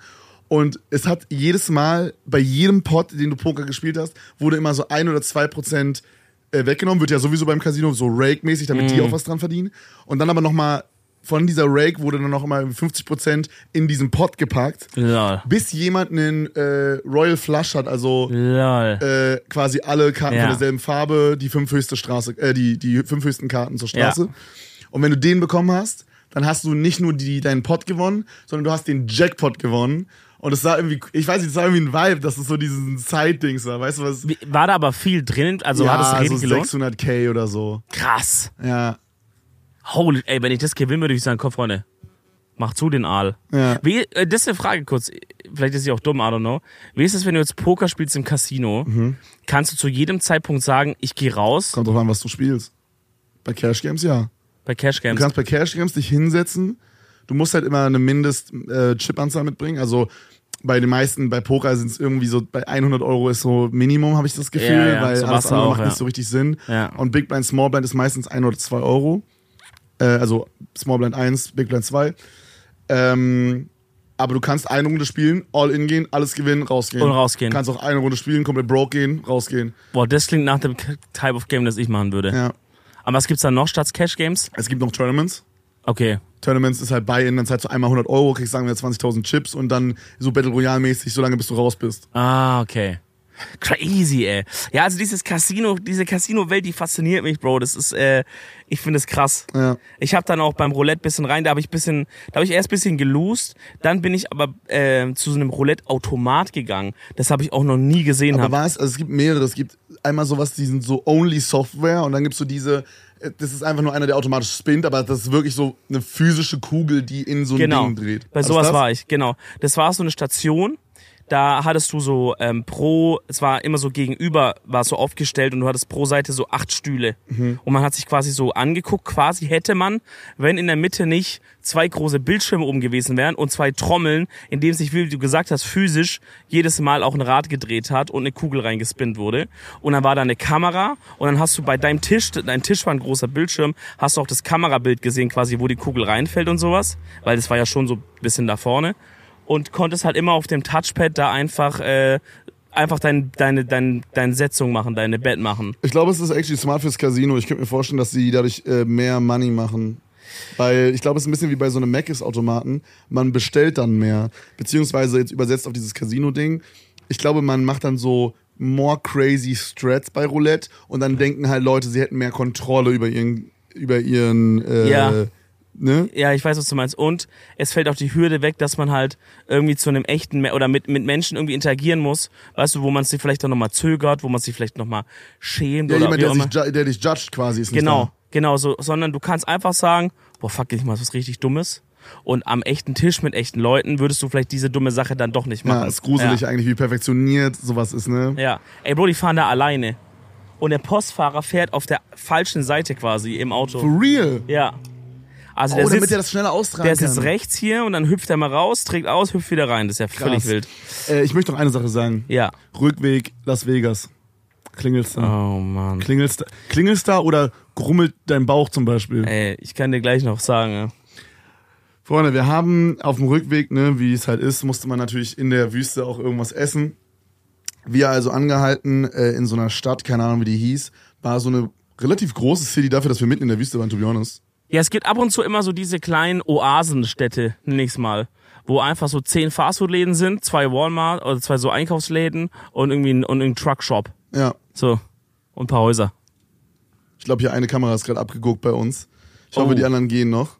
Und es hat jedes Mal, bei jedem Pot, den du Poker gespielt hast, wurde immer so ein oder zwei Prozent äh, weggenommen. Wird ja sowieso beim Casino so Rake-mäßig, damit Mhm. die auch was dran verdienen. Und dann aber nochmal von dieser Rake wurde dann noch immer 50 Prozent in diesen Pot gepackt. Lol. Bis jemand einen äh, Royal Flush hat, also äh, quasi alle Karten Ja. von derselben Farbe, die fünf höchste Straße, äh, die, die fünf höchsten Karten zur Straße. Und wenn du den bekommen hast, dann hast du nicht nur die, deinen Pot gewonnen, sondern du hast den Jackpot gewonnen. Und es war irgendwie, ich weiß nicht, es war irgendwie ein Vibe, dass es so diesen Side-Dings war. Weißt du was? War da aber viel drin? Also ja, hat es richtig so gelohnt? 600k oder so. Krass. Ja. Holy, ey, wenn ich das gewinne, würde ich sagen, komm, Freunde, mach zu den Aal. Ja. Wie, äh, das ist eine Frage kurz. Vielleicht ist sie auch dumm, I don't know. Wie ist es, wenn du jetzt Poker spielst im Casino? Mhm. Kannst du zu jedem Zeitpunkt sagen, ich gehe raus Kommt drauf an, was du spielst. Bei Cash Games ja. bei Cash Du Games? kannst bei Cash Games dich hinsetzen. Du musst halt immer eine Mindest-Chip-Anzahl mitbringen. Also bei den meisten, bei Poker sind es irgendwie so, bei 100 Euro ist so Minimum, habe ich das Gefühl, Ja, ja, weil so alles andere auch, macht ja. nicht so richtig Sinn. Ja. Und Big Blind, Small Blind ist meistens 1 oder 2 Euro. Äh, also Small Blind 1, Big Blind 2. Ähm, aber du kannst eine Runde spielen, all in gehen, alles gewinnen, rausgehen. Und rausgehen. Du kannst auch eine Runde spielen, komplett broke gehen, rausgehen. Boah, das klingt nach dem Type of Game, das ich machen würde. Ja. Aber was gibt's da noch statt Cash Games? Es gibt noch Tournaments. Okay. Tournaments ist halt Buy-In, dann zahlst du einmal 100 Euro, kriegst sagen wir 20.000 Chips und dann so Battle Royale-mäßig, solange bis du raus bist. Ah, okay. Crazy, ey. Ja, also dieses Casino, diese Casino-Welt, die fasziniert mich, Bro. Das ist, äh, ich finde es krass. Ja. Ich habe dann auch beim Roulette bisschen rein, da habe ich bisschen, da habe ich erst bisschen gelost, dann bin ich aber äh, zu so einem Roulette-Automat gegangen. Das habe ich auch noch nie gesehen. Aber hab. was? Also es gibt mehrere. Es gibt einmal sowas, die sind so only Software und dann gibt's so diese, äh, das ist einfach nur einer, der automatisch spinnt, aber das ist wirklich so eine physische Kugel, die in so ein Genau. Ding dreht. Bei Was sowas war ich, genau. Das war so eine Station. Da hattest du so ähm, pro, es war immer so gegenüber, war so aufgestellt und du hattest pro Seite so acht Stühle. Mhm. Und man hat sich quasi so angeguckt, quasi hätte man, wenn in der Mitte nicht zwei große Bildschirme oben gewesen wären und zwei Trommeln, in dem sich, wie du gesagt hast, physisch jedes Mal auch ein Rad gedreht hat und eine Kugel reingespinnt wurde. Und dann war da eine Kamera und dann hast du bei deinem Tisch, dein Tisch war ein großer Bildschirm, hast du auch das Kamerabild gesehen, quasi, wo die Kugel reinfällt und sowas. Weil das war ja schon so ein bisschen da vorne und konntest halt immer auf dem Touchpad da einfach äh, einfach dein, deine, dein, deine Setzung machen, deine Bett machen. Ich glaube, es ist actually smart fürs Casino. Ich könnte mir vorstellen, dass sie dadurch äh, mehr Money machen. Weil ich glaube, es ist ein bisschen wie bei so einem Mc's-Automaten. Man bestellt dann mehr. Beziehungsweise jetzt übersetzt auf dieses Casino-Ding. Ich glaube, man macht dann so more crazy Strats bei Roulette und dann denken halt Leute, sie hätten mehr Kontrolle über ihren, über ihren, äh, Ja. Ne? Ja, ich weiß, was du meinst. Und es fällt auch die Hürde weg, dass man halt irgendwie zu einem echten oder mit, mit Menschen irgendwie interagieren muss, weißt du, wo man sich vielleicht auch nochmal zögert, wo man sich vielleicht nochmal schämt Ja, oder jemand, der, sich, ju- der dich judged quasi, ist nicht Genau, da. genau so, sondern du kannst einfach sagen, boah, fuck, ich mach was richtig Dummes. Und am echten Tisch mit echten Leuten würdest du vielleicht diese dumme Sache dann doch nicht machen. Ja, ist gruselig Ja. eigentlich, wie perfektioniert sowas ist, ne? Ja. Ey, Bro, die fahren da alleine. Und der Postfahrer fährt auf der falschen Seite quasi im Auto. For real. Ja. Also Oh, der damit sitzt, er das schneller austragen der kann. sitzt rechts hier und dann hüpft er mal raus, trägt aus, hüpft wieder rein. Das ist ja völlig Krass. wild. Äh, ich möchte noch eine Sache sagen. Ja. Rückweg Las Vegas. Klingelst da? Oh Mann. Klingelst, da klingelst da oder grummelt dein Bauch zum Beispiel? Ey, ich kann dir gleich noch sagen. ja. Freunde, wir haben auf dem Rückweg, ne, wie es halt ist, musste man natürlich in der Wüste auch irgendwas essen. Wir also angehalten äh, in so einer Stadt, keine Ahnung wie die hieß, war so eine relativ große City dafür, dass wir mitten in der Wüste waren, to be honest. Ja, es gibt ab und zu immer so diese kleinen Oasenstädte, ich's mal. Wo einfach so zehn Fastfood-Läden sind, zwei Walmart oder zwei so Einkaufsläden und irgendwie ein, und ein Truckshop. Ja, So. Und ein paar Häuser. ich glaube hier eine Kamera ist gerade abgeguckt bei uns. Ich hoffe, Oh. die anderen gehen noch.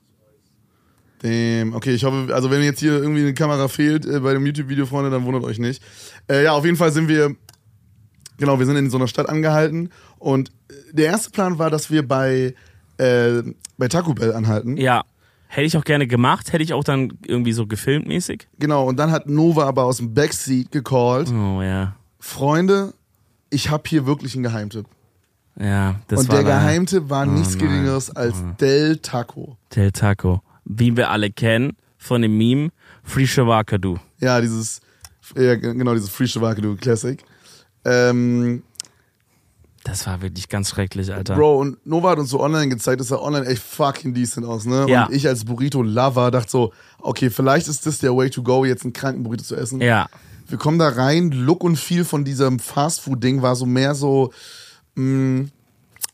Damn. Okay, ich hoffe, also wenn jetzt hier irgendwie eine Kamera fehlt äh, bei dem YouTube-Video, Freunde, dann wundert euch nicht. Äh, ja, auf jeden Fall sind wir, genau, wir sind in so einer Stadt angehalten und äh, der erste Plan war, dass wir bei, äh, bei Taco Bell anhalten. Ja. Hätte ich auch gerne gemacht, hätte ich auch dann irgendwie so gefilmt mäßig. Genau, und dann hat Nova aber aus dem Backseat gecallt, Oh ja. Freunde, ich habe hier wirklich einen Geheimtipp. Ja, das und war der da- Geheimtipp war nichts nein. geringeres als Del Taco. Del Taco. Wie wir alle kennen von dem Meme Free Shavakadu. Ja, dieses, ja, genau, dieses Free Shavakadu Classic. Ähm, Das war wirklich ganz schrecklich, Alter. Bro, und Nova hat uns so online gezeigt, das sah online echt fucking decent aus, ne? Ja. Und ich als Burrito-Lover dachte so, okay, vielleicht ist das der Way to go, jetzt einen kranken Burrito zu essen. Ja. Wir kommen da rein, Look und Feel von diesem Fastfood-Ding war so mehr so, mh,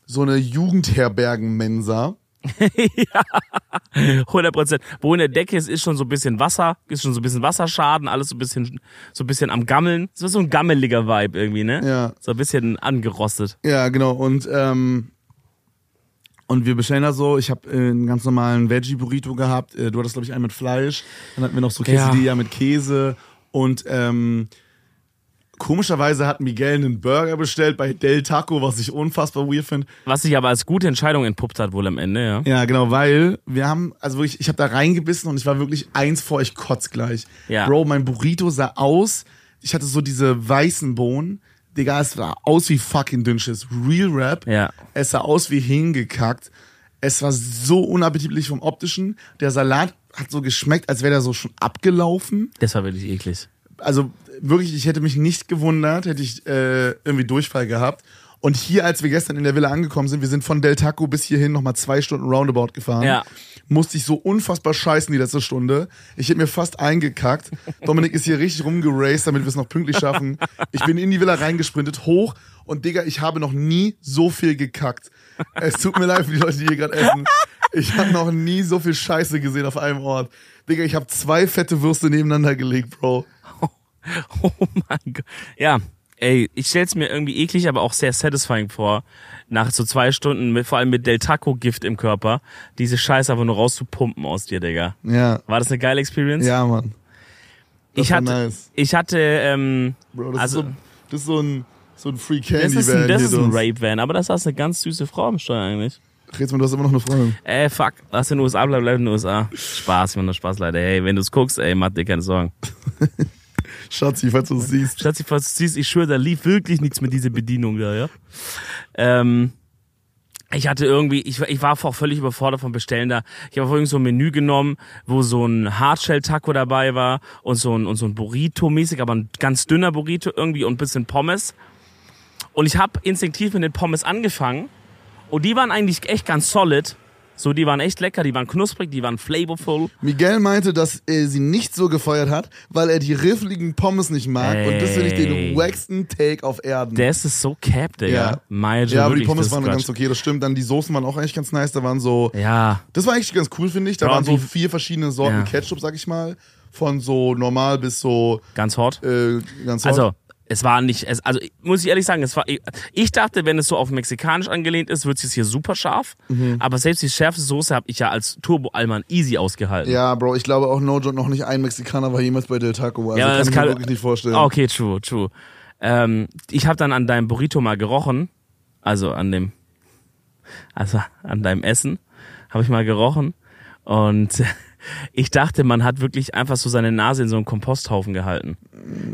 so eine Jugendherbergen-Mensa. 100 Prozent. Wo in der Decke ist, ist schon so ein bisschen Wasser, ist schon so ein bisschen Wasserschaden, alles so ein bisschen, so ein bisschen am Gammeln. So so ein gammeliger Vibe irgendwie, ne? Ja. So ein bisschen angerostet. Ja, genau. Und, ähm, und wir bestellen da so, ich habe äh, einen ganz normalen Veggie-Burrito gehabt. Äh, du hattest, glaube ich, einen mit Fleisch. Dann hatten wir noch so Ja. Quesadilla mit Käse. Und ähm, komischerweise hat Miguel einen Burger bestellt bei Del Taco, was ich unfassbar weird finde. Was sich aber als gute Entscheidung entpuppt hat wohl am Ende, ja. Ja, genau, weil wir haben, also wirklich, ich habe da reingebissen und ich war wirklich eins vor euch kotzgleich. Ja. Bro, mein Burrito sah aus, ich hatte so diese weißen Bohnen. Digga, es sah aus wie fucking Dünnschiss. Real Rap. Ja. Es sah aus wie hingekackt. Es war so unappetitlich vom Optischen. Der Salat hat so geschmeckt, als wäre der so schon abgelaufen. Das war wirklich eklig. Also wirklich, ich hätte mich nicht gewundert, hätte ich äh, irgendwie Durchfall gehabt. Und hier, als wir gestern in der Villa angekommen sind, wir sind von Del Taco bis hierhin nochmal zwei Stunden Roundabout gefahren. Ja. Musste ich so unfassbar scheißen die letzte Stunde. Ich hätte mir fast eingekackt. Dominik ist hier richtig rumgeraced, damit wir es noch pünktlich schaffen. Ich bin in die Villa reingesprintet, hoch und Digga, ich habe noch nie so viel gekackt. Es tut mir leid für die Leute, die hier gerade essen. Ich habe noch nie so viel Scheiße gesehen auf einem Ort. Digga, ich habe zwei fette Würste nebeneinander gelegt, Bro. Oh mein Gott. Ja, ey, ich stell's mir irgendwie eklig, aber auch sehr satisfying vor, nach so zwei Stunden, mit, vor allem mit Del Taco-Gift im Körper, diese Scheiße einfach nur rauszupumpen aus dir, Digga. Ja. War das eine geile Experience? Ja, Mann. Das ich hatte, nice. ich hatte, ähm, Bro, das, also, ist, so, das ist so ein, so ein Free das Candy ist ein, das ist ein durch. Rape-Van, aber das ist eine ganz süße Frau am Steuer eigentlich. Red's mal, du hast immer noch eine Freundin. Ey, fuck, lass in den USA bleiben, bleib in den USA. Spaß, Mann, nur Spaß, Leute. Hey, wenn du's guckst, ey, mach dir keine Sorgen. Schatzi, falls du es siehst. Schatzi, falls du siehst, ich schwöre, da lief wirklich nichts mit dieser Bedienung da, ja. Ähm, ich hatte irgendwie, ich, ich war auch völlig überfordert vom Bestellen da. Ich habe vorhin so ein Menü genommen, wo so ein Hardshell-Taco dabei war und so ein, und so ein Burrito-mäßig, aber ein ganz dünner Burrito irgendwie und ein bisschen Pommes. Und ich habe instinktiv mit den Pommes angefangen und die waren eigentlich echt ganz solid. So, die waren echt lecker, die waren knusprig, die waren flavorful. Miguel meinte, dass er sie nicht so gefeuert hat, weil er die riffligen Pommes nicht mag. Und das finde ich den Ey. wacksten Take auf Erden. Das ist so cap, Digga. Ja. Meine ja, aber die Pommes waren ist ganz Quatsch. okay, das stimmt. Dann die Soßen waren auch eigentlich ganz nice. Da waren so, Ja, das war eigentlich ganz cool, finde ich. Da Ja, waren so vier verschiedene Sorten Ja. Ketchup, sag ich mal. Von so normal bis so ganz hot. äh, ganz hot. Also, es war nicht, es, also muss ich ehrlich sagen, es war, ich, ich dachte, wenn es so auf mexikanisch angelehnt ist, wird es hier super scharf. Mhm. Aber selbst die schärfste Soße habe ich ja als Turbo Alman easy ausgehalten. Ja, Bro, ich glaube auch No Joke noch nicht ein Mexikaner war jemals bei Del Taco. Also Ja, kann das ich kann- mir wirklich nicht vorstellen. Ah, Okay, true, true. Ähm, ich habe dann an deinem Burrito mal gerochen, also an dem, also an deinem Essen, habe ich mal gerochen und ich dachte, man hat wirklich einfach so seine Nase in so einen Komposthaufen gehalten.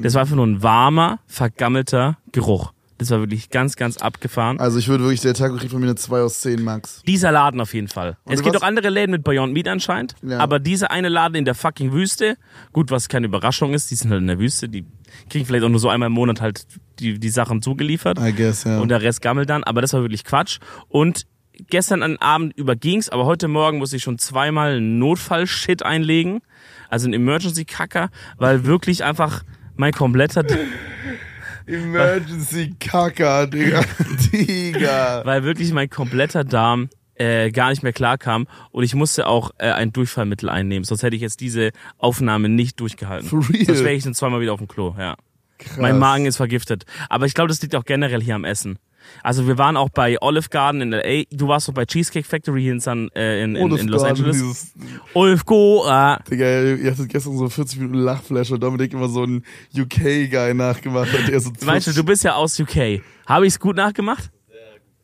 Das war einfach nur ein warmer, vergammelter Geruch. Das war wirklich ganz, ganz abgefahren. Also ich würde wirklich, Del Taco kriegt von mir eine 2 aus 10 Max. Dieser Laden auf jeden Fall. Und es gibt auch andere Läden mit Beyond Meat anscheinend, Ja. aber dieser eine Laden in der fucking Wüste, gut, was keine Überraschung ist, die sind halt in der Wüste, die kriegen vielleicht auch nur so einmal im Monat halt die, die Sachen zugeliefert I guess, ja. und der Rest gammelt dann, aber das war wirklich Quatsch. Und gestern an Abend überging's, aber heute Morgen muss ich schon zweimal einen Notfall-Shit einlegen, also einen Emergency-Kacker, weil wirklich einfach mein kompletter, Emergency Kaka, Digga. Digga. weil wirklich mein kompletter Darm äh, gar nicht mehr klar kam und ich musste auch äh, ein Durchfallmittel einnehmen, sonst hätte ich jetzt diese Aufnahme nicht durchgehalten. For real? Sonst wäre ich dann zweimal wieder auf dem Klo, ja. Krass. Mein Magen ist vergiftet. Aber ich glaube, das liegt auch generell hier am Essen. Also wir waren auch bei Olive Garden in LA. Du warst doch bei Cheesecake Factory hier in, San, äh, in, in, in Los Garden, Angeles. Olive Go, äh, Digga, ihr hattet gestern so 40 Minuten Lachflash und Dominik immer so einen UK-Guy nachgemacht hat, der so meinst du, du bist ja aus UK. Habe ich's gut nachgemacht?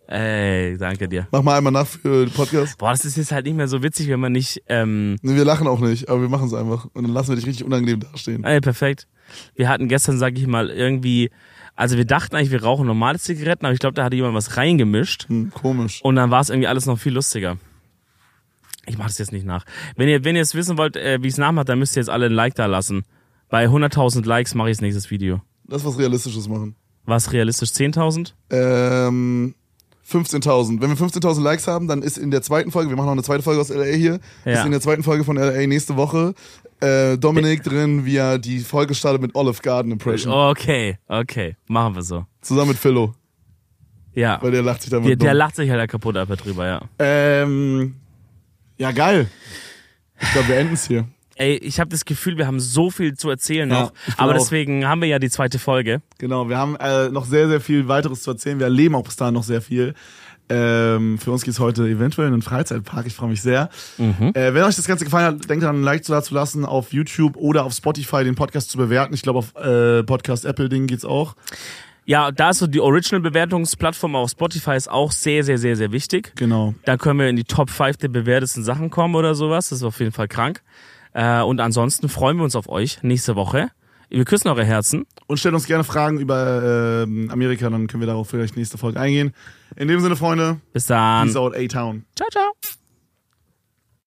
Ey, danke dir. Mach mal einmal nach für den Podcast. Boah, das ist jetzt halt nicht mehr so witzig, wenn man nicht. Ähm, Nee, wir lachen auch nicht, aber wir machen es einfach. Und dann lassen wir dich richtig unangenehm dastehen. ey, perfekt. Wir hatten gestern, sag ich mal, irgendwie. Also wir dachten eigentlich, wir rauchen normale Zigaretten, aber ich glaube, da hatte jemand was reingemischt. Hm, komisch. Und dann war es irgendwie alles noch viel lustiger. Ich mache das jetzt nicht nach. Wenn ihr, wenn ihr es wissen wollt, äh, wie es nachmacht, dann müsst ihr jetzt alle ein Like da lassen. Bei 100.000 Likes mache ich das nächstes Video. Lass was Realistisches machen. Was realistisch? 10.000? Ähm, 15.000. Wenn wir 15.000 Likes haben, dann ist in der zweiten Folge, wir machen noch eine zweite Folge aus LA hier, Ja. ist in der zweiten Folge von LA nächste Woche äh, Dominik drin, wie er die Folge startet mit Olive Garden Impression. Okay, okay. Machen wir so. Zusammen mit Philo, Ja. weil der lacht sich damit Der, der lacht sich halt da kaputt einfach drüber, ja. Ähm, ja, geil. Ich glaube, wir enden es hier. Ey, ich habe das Gefühl, wir haben so viel zu erzählen Ja, noch. aber auch. deswegen haben wir ja die zweite Folge. Genau, wir haben äh, noch sehr, sehr viel weiteres zu erzählen. Wir erleben auch bis dahin noch sehr viel. Ähm, für uns geht's heute eventuell in den Freizeitpark. Ich freue mich sehr. Mhm. Äh, wenn euch das Ganze gefallen hat, denkt daran, ein Like da zu lassen auf YouTube oder auf Spotify den Podcast zu bewerten. Ich glaube, auf äh, Podcast Apple Ding geht's auch. Ja, da ist so die Original-Bewertungsplattform auf Spotify ist auch sehr, sehr, sehr, sehr wichtig. Genau. Da können wir in die Top 5 der bewertesten Sachen kommen oder sowas. Das ist auf jeden Fall krank. Äh, und ansonsten freuen wir uns auf euch nächste Woche. Wir küssen eure Herzen. Und stellt uns gerne Fragen über ähm, Amerika, dann können wir darauf vielleicht nächste Folge eingehen. In dem Sinne, Freunde, Bis dann. peace out, A-Town. Ciao, ciao.